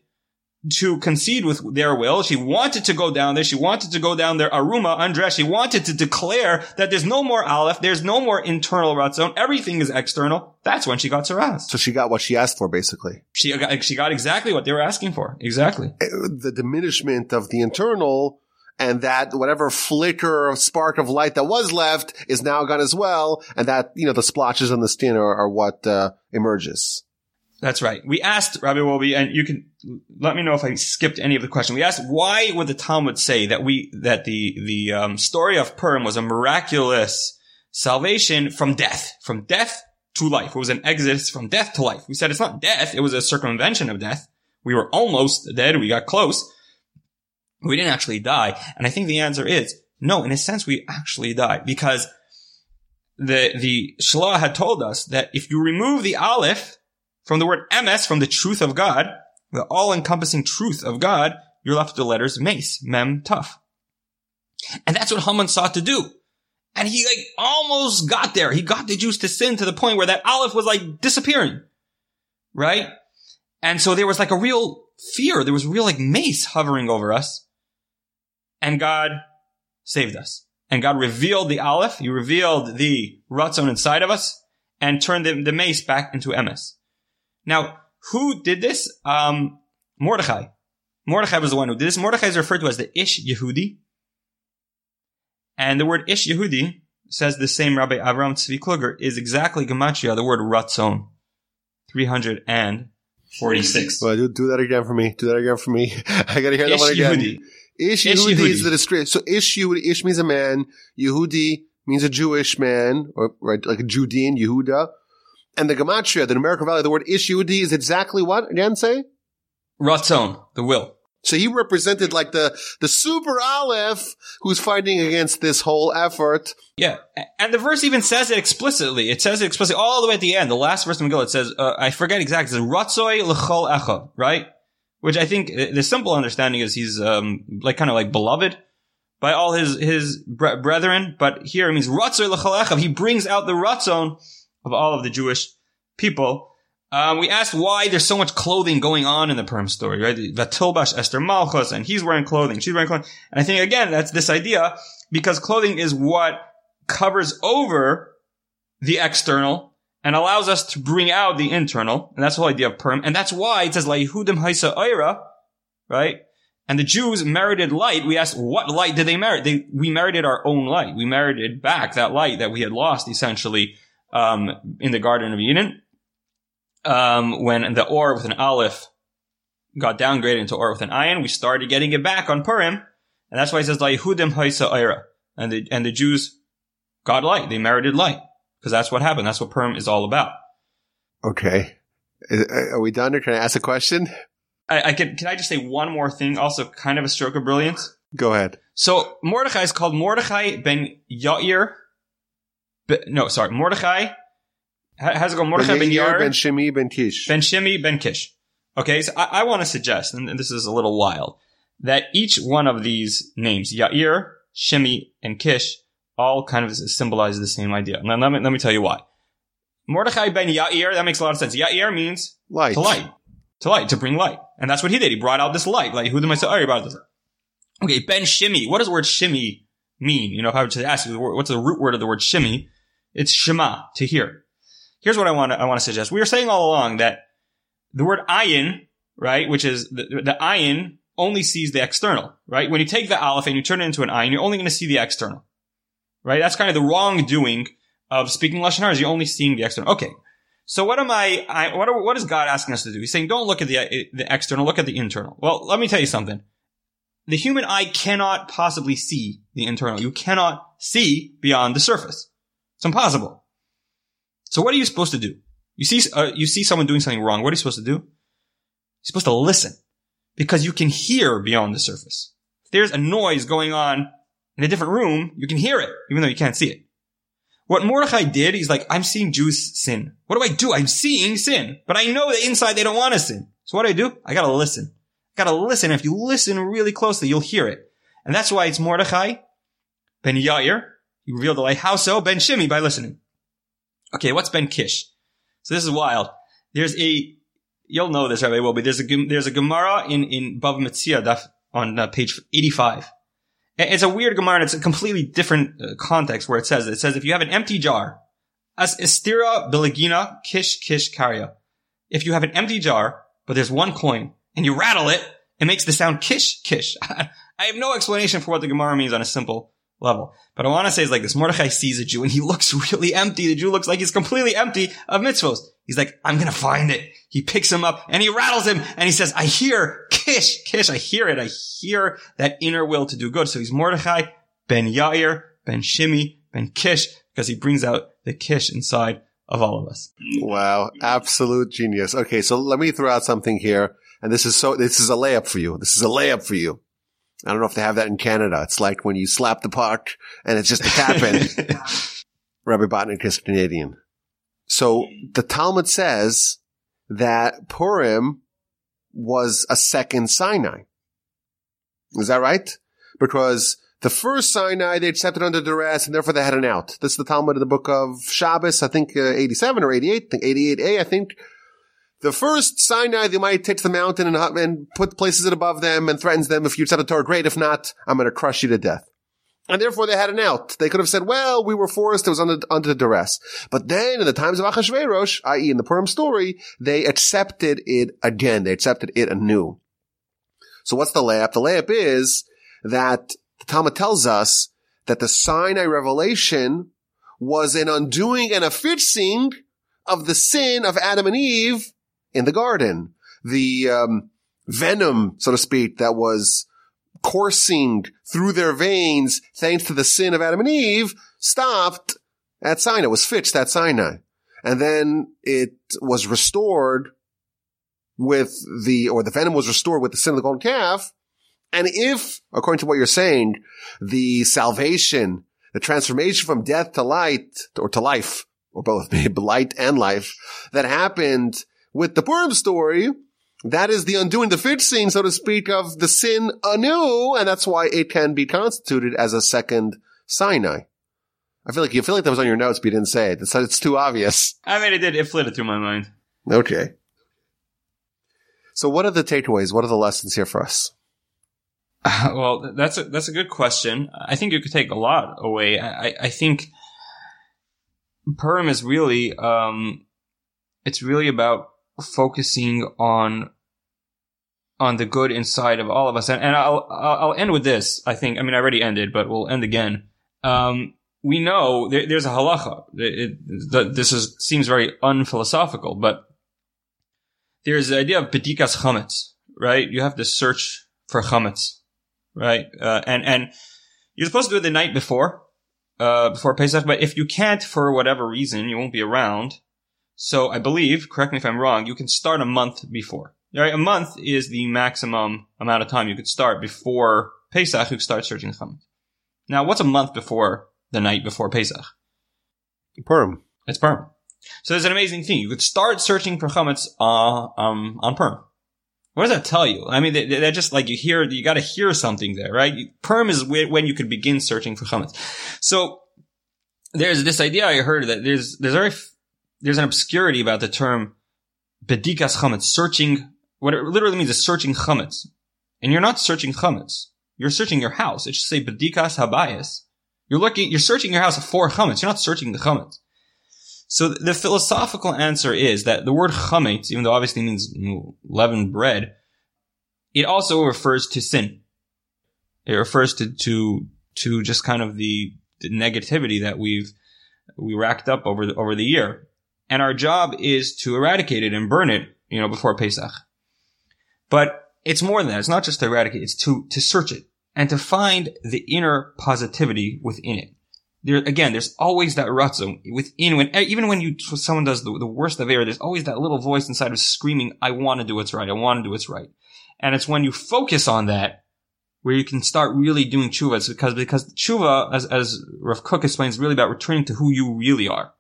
to concede with their will. She wanted to go down there. She wanted to go down there aruma undressed. She wanted to declare that there's no more aleph. There's no more internal ratzon. Everything is external. That's when she got tsaras. So she got what she asked for, basically. She got, she got exactly what they were asking for. Exactly. The diminishment of the internal and that whatever flicker of spark of light that was left is now gone as well. And that, you know, the splotches on the skin are, are what uh, emerges. That's right. We asked Rabbi Wolbe, and you can let me know if I skipped any of the question. We asked why would the Talmud say that we that the the um, story of Purim was a miraculous salvation from death, from death to life. It was an exodus from death to life. We said it's not death; it was a circumvention of death. We were almost dead. We got close. We didn't actually die, and I think the answer is no. In a sense, we actually died because the the Shalah had told us that if you remove the aleph from the word emes, from the truth of God, the all-encompassing truth of God, you're left with the letters meis, mem, tough. And that's what Haman sought to do. And he like almost got there. He got the Jews to sin to the point where that aleph was like disappearing. Right? And so there was like a real fear. There was real like meis hovering over us. And God saved us. And God revealed the aleph. He revealed the ratzon inside of us and turned the, the meis back into emes. Now, who did this? Um, Mordechai. Mordechai was the one who did this. Mordechai is referred to as the Ish Yehudi. And the word Ish Yehudi, says the same Rabbi Avram Tzvi Kluger, is exactly Gematria, the word Ratzon. 346. Well, do, do that again for me. Do that again for me. I gotta hear that one again. Yehudi. Ish Ish Yehudi is the description. So Ish Yehudi, Ish means a man. Yehudi means a Jewish man, or right, like a Judean, Yehuda. And the gematria, the numerical value, of the word Ish is exactly what again? Say. Ratzon, the will. So he represented like the the super Aleph who's fighting against this whole effort. Yeah, and the verse even says it explicitly. It says it explicitly all the way at the end. The last verse of Megillah, it says, uh, I forget exactly, it says, Ratzoi l'chol echav, right? Which I think uh, the simple understanding is he's, um, like kind of like beloved by all his, his bre- brethren. But here it means Ratzoi l'chol echav. He brings out the Ratzon of all of the Jewish people. Um, we asked why there's so much clothing going on in the Purim story, right? Vatilbash Esther Malchus, and he's wearing clothing, she's wearing clothing. And I think again, that's this idea, because clothing is what covers over the external and allows us to bring out the internal. And that's the whole idea of Purim. And that's why it says, La Yehudim Haisa Oira, right? And the Jews merited light. We asked, what light did they merit? They, we merited our own light. We merited back that light that we had lost essentially, um, in the Garden of Eden um, when the or with an aleph got downgraded into or with an ayin, we started getting it back on Purim, and that's why he says La Yehudim Haisa Oira, and the and the Jews got light, they merited light, because that's what happened. That's what Purim is all about. Okay. Are we done or can I ask a question? I, I can can I just say one more thing? Also, kind of a stroke of brilliance. Go ahead. So Mordechai is called Mordechai ben Yair. Be, no, sorry, Mordechai. How- How's it go? Mordechai ben Yair. Ben Shimi, Ben Kish. Ben Shimi, Ben Kish. Okay, so I, I want to suggest, and this is a little wild, that each one of these names, Yair, Shimi, and Kish, all kind of symbolize the same idea. Now, let me, let me tell you why. Mordechai ben Yair, that makes a lot of sense. Yair means Light. to light. To light, to bring light. And that's what he did. He brought out this light. Like, who am I say, you brought this. Okay, Ben Shimi. What does the word shimi mean? You know, if I were to ask you, what's the root word of the word shimi? It's shema, to hear. Here's what I want to, I want to suggest. We were saying all along that the word ayin, right, which is the, the ayin only sees the external, right? When you take the aleph and you turn it into an ayin, you're only going to see the external, right? That's kind of the wrongdoing of speaking lashon hara. Is you're only seeing the external. Okay, so what am I? I what, are, what is God asking us to do? He's saying, don't look at the the external, look at the internal. Well, let me tell you something. The human eye cannot possibly see the internal. You cannot see beyond the surface. It's impossible. So what are you supposed to do? You see, uh, you see someone doing something wrong. What are you supposed to do? You're supposed to listen. because you can hear beyond the surface. If there's a noise going on in a different room, you can hear it, even though you can't see it. What Mordechai did, he's like, I'm seeing Jews sin. What do I do? I'm seeing sin, but I know that inside they don't want to sin. So what do I do? I gotta listen. I gotta listen. If you listen really closely, you'll hear it. And that's why it's Mordechai, Ben Yair. He revealed the light. How so? Ben Shimi by listening. Okay, what's Ben Kish? So this is wild. There's a, you'll know this, Rabbi Will, but there's a, there's a Gemara in, in Bava Metzia on uh, page 85. It's a weird Gemara and it's a completely different uh, context where it says it. It says if you have an empty jar, as estira biligina kish kish karya. If you have an empty jar, but there's one coin, and you rattle it, it makes the sound kish kish. I have no explanation for what the Gemara means on a simple level. But I want to say is like this. Mordechai sees a Jew and he looks really empty. The Jew looks like he's completely empty of mitzvos. He's like, I'm going to find it. He picks him up and he rattles him and he says, I hear kish, kish. I hear it. I hear that inner will to do good. So he's Mordechai, Ben Yair, Ben Shimi, Ben Kish, because he brings out the kish inside of all of us. Wow. Absolute genius. Okay. So let me throw out something here. And this is so, this is a layup for you. This is a layup for you. I don't know if they have that in Canada. It's like when you slap the puck and it's just a tap in. Rabbi Botnick is Canadian. So the Talmud says that Purim was a second Sinai. Is that right? Because the first Sinai they accepted under duress and therefore they had an out. This is the Talmud in the book of Shabbos, I think uh, 87 or 88, I think 88a, I think. The first Sinai, they might take to the mountain and, and put places it above them and threatens them. If you accept the Torah, great. If not, I'm going to crush you to death. And therefore they had an out. They could have said, well, we were forced. It was under, under duress. But then in the times of Achashverosh, i.e. in the Purim story, they accepted it again. They accepted it anew. So what's the layup? The layup is that the Talmud tells us that the Sinai revelation was an undoing and a fixing of the sin of Adam and Eve in the garden. The um, venom, so to speak, that was coursing through their veins thanks to the sin of Adam and Eve stopped at Sinai, was fixed at Sinai. And then it was restored with the, or the venom was restored with the sin of the golden calf. And if, according to what you're saying, the salvation, the transformation from death to light, or to life, or both, maybe light and life, that happened with the Purim story, that is the undoing, the fixing, so to speak, of the sin anew, and that's why it can be constituted as a second Sinai. I feel like you feel like that was on your notes, but you didn't say it. It's, it's too obvious. I mean, it did. It flitted through my mind. Okay. So, what are the takeaways? What are the lessons here for us? Uh, well, that's a that's a good question. I think you could take a lot away. I, I think Purim is really um, it's really about focusing on on the good inside of all of us. And, and I'll I'll end with this. I think. I mean, I already ended, but we'll end again. Um, we know there, there's a halacha. It, it, this is seems very unphilosophical, but there's the idea of bedikas chametz, right? You have to search for chametz, right? Uh, and and you're supposed to do it the night before, uh, before Pesach. But if you can't, for whatever reason, you won't be around. So I believe, correct me if I'm wrong, you can start a month before. Right? A month is the maximum amount of time you could start before Pesach. You could start searching the chametz. Now, what's a month before the night before Pesach? Purim. It's Purim. So there's an amazing thing. You could start searching for chametz uh, um, on Purim. What does that tell you? I mean, they're just like you hear, you got to hear something there, right? Purim is when you could begin searching for chametz. So there's this idea I heard that there's there's very there's an obscurity about the term bedikas chametz, searching. What it literally means is searching chametz, and you're not searching chametz. You're searching your house. It should say bedikas habayis. You're looking, you're searching your house for chametz. You're not searching the chametz. So the philosophical answer is that the word chametz, even though obviously means leavened bread, it also refers to sin. It refers to, to, to just kind of the, the negativity that we've, we racked up over the, over the year. And our job is to eradicate it and burn it, you know, before Pesach. But it's more than that. It's not just to eradicate. It's to, to search it and to find the inner positivity within it there again, there's always that ratzon within when even when you someone does the, the worst of error, there's always that little voice inside of screaming, "I want to do what's right. I want to do what's right." And it's when you focus on that where you can start really doing tshuva. It's because, because tshuva, as, as Rav Kook explains, really about returning to who you really are.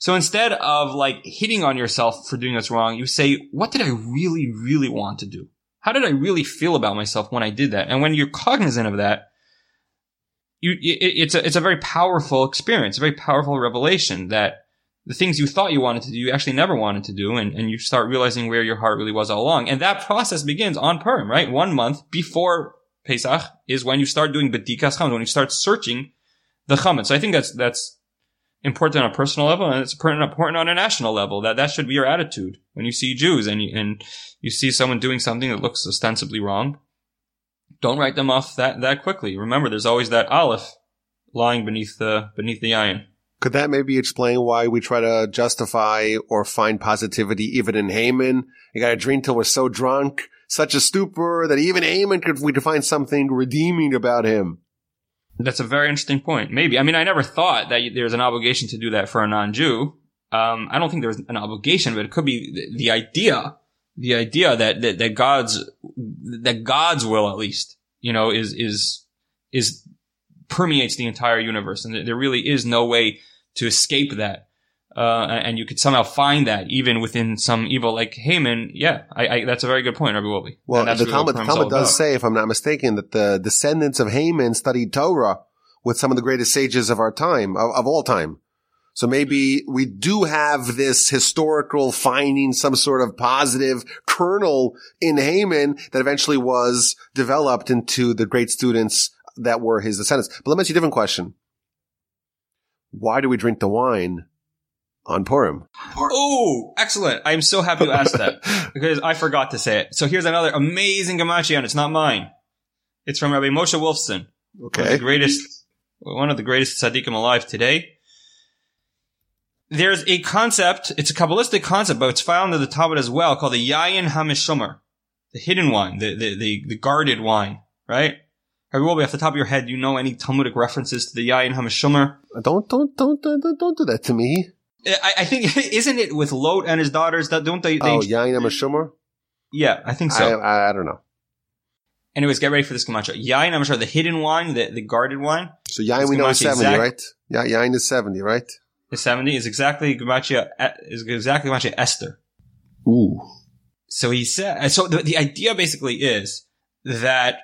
So instead of like hitting on yourself for doing what's wrong, you say, what did I really, really want to do? How did I really feel about myself when I did that? And when you're cognizant of that, you, it, it's a, it's a very powerful experience, a very powerful revelation that the things you thought you wanted to do, you actually never wanted to do. And, and you start realizing where your heart really was all along. And that process begins on Purim, right? One month before Pesach is when you start doing Bedikas Chametz, when you start searching the Chametz. So I think that's, that's important on a personal level and it's important, on a national level that that should be your attitude when you see Jews and you, and you see someone doing something that looks ostensibly wrong. Don't write them off that, that quickly. Remember, there's always that aleph lying beneath the, beneath the ayin. Could that maybe explain why we try to justify or find positivity even in Haman? You got to drink till we're so drunk, such a stupor that even Haman could we could find something redeeming about him. That's a very interesting point. Maybe. I mean, I never thought that there's an obligation to do that for a non-Jew. Um, I don't think there's an obligation, but it could be the, the idea, the idea that, that, that God's, that God's will at least, you know, is, is, is permeates the entire universe. And there really is no way to escape that. Uh, and you could somehow find that even within some evil like Haman. Yeah, I, I, that's a very good point, Rabbi Wolbe. Well, the really Talmud, Talmud does say, if I'm not mistaken, that the descendants of Haman studied Torah with some of the greatest sages of our time, of, of all time. So maybe we do have this historical finding, some sort of positive kernel in Haman that eventually was developed into the great students that were his descendants. But let me ask you a different question. Why do we drink the wine on Purim. Oh, excellent. I'm so happy you asked that because I forgot to say it. So here's another amazing Gematria, and it's not mine. It's from Rabbi Moshe Wolfson. Okay. One of the greatest, one of the greatest tzaddikim alive today. There's a concept, it's a Kabbalistic concept, but it's found in the Talmud as well, called the Yayin HaMishomer. The hidden wine, the, the, the, the guarded wine, right? Rabbi Wolbe, off the top of your head, do you know any Talmudic references to the Yayin HaMishomer? Don't, don't, don't, don't, don't do that to me. Uh, I, I think isn't it with Lot and his daughters that don't they? they oh, Yain Amashumar? Yeah, I think so. I, I, I, don't know. Anyways, get ready for this Gematria. Yain Amashar, the hidden wine, the, the guarded wine. So Yain we know is 70, exact, right? Yeah, Yain is 70, right? Is 70 is exactly Gematria, is exactly Gematria Esther. Ooh. So he said, uh, so the, the idea basically is that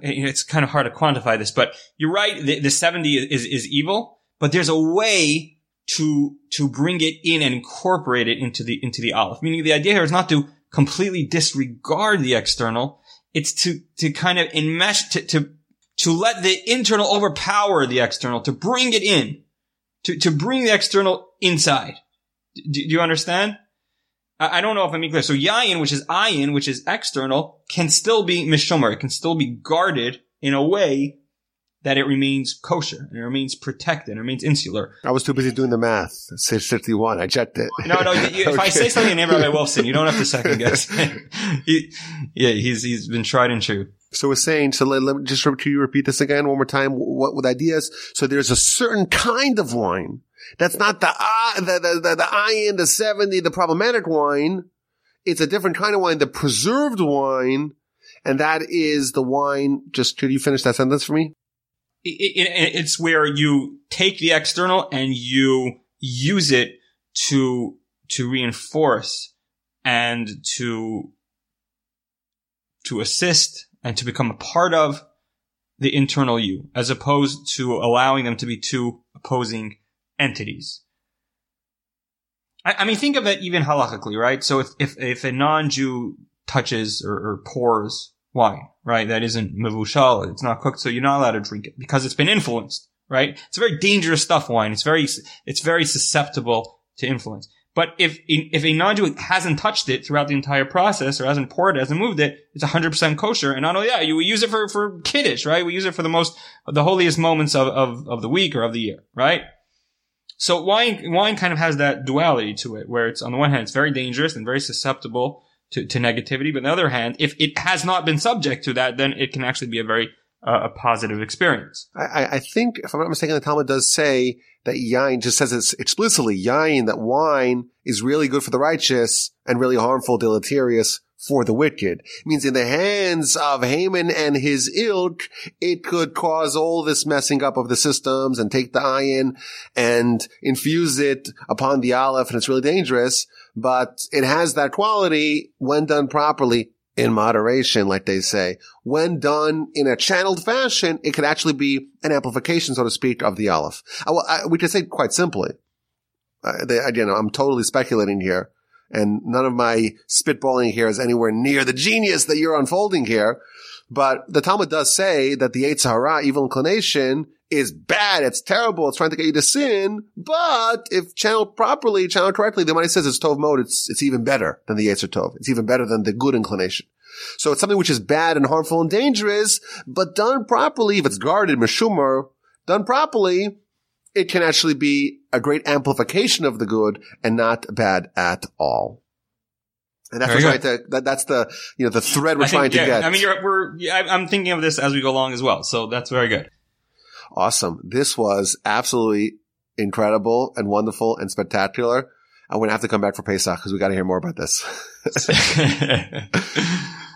it's kind of hard to quantify this, but you're right. The, the 70 is, is evil, but there's a way to to bring it in and incorporate it into the into the aleph. Meaning the idea here is not to completely disregard the external. It's to to kind of enmesh to to to let the internal overpower the external, to bring it in, to to bring the external inside. Do, do you understand? I, I don't know if I'm being clear. So yayin, which is ayin, which is external, can still be mishomer. It can still be guarded in a way that it remains kosher and it remains protected and it remains insular. I was too busy doing the math. Fifty one. I checked it. No, no. You, okay. If I say something in Rabbi Wolfson, you don't have to second guess. he, yeah, he's he's been tried and true. So we're saying. So let, let me just can you repeat this again one more time? What what the idea is? So there's a certain kind of wine that's not the uh, the the the, the ayin, the seventy, the problematic wine. It's a different kind of wine, the preserved wine, and that is the wine. Just could you finish that sentence for me? It, it, it's where you take the external and you use it to to reinforce and to to assist and to become a part of the internal you, as opposed to allowing them to be two opposing entities. I, I mean, think of it even halachically, right? So if if, if a non-Jew touches or, or pours wine, right? That isn't mevushal. It's not cooked, so you're not allowed to drink it because it's been influenced, right? It's a very dangerous stuff, wine. It's very, it's very susceptible to influence. But if, if a non-Jew hasn't touched it throughout the entire process or hasn't poured it, hasn't moved it, it's 100% kosher. And not only that, you use it for, for kiddush, right? We use it for the most, the holiest moments of, of, of the week or of the year, right? So wine, wine kind of has that duality to it where it's on the one hand, it's very dangerous and very susceptible to, to negativity. But on the other hand, if it has not been subject to that, then it can actually be a very uh, a positive experience. I, I, think, if I'm not mistaken, the Talmud does say that yain just says it's explicitly yain that wine is really good for the righteous and really harmful, deleterious for the wicked. It means in the hands of Haman and his ilk, it could cause all this messing up of the systems and take the ayin and infuse it upon the aleph and it's really dangerous, but it has that quality when done properly in moderation, like they say. When done in a channeled fashion, it could actually be an amplification, so to speak, of the aleph. I, I, we could say quite simply. Uh, they, again, I'm totally speculating here, and none of my spitballing here is anywhere near the genius that you're unfolding here. But the Talmud does say that the Yetzer Hara, evil inclination, is bad. It's terrible. It's trying to get you to sin. But if channeled properly, channeled correctly, the money says it's Tov me'od. It's, it's even better than the Yetzer Tov. It's even better than the good inclination. So it's something which is bad and harmful and dangerous, but done properly, if it's guarded, Meshumer, done properly, it can actually be a great amplification of the good and not bad at all. And that's right. to, that, that's the, you know, the thread we're trying to yeah, get. I mean, you're, we're, I'm thinking of this as we go along as well. So that's very good. Awesome. This was absolutely incredible and wonderful and spectacular. I'm going to have to come back for Pesach because we got to hear more about this.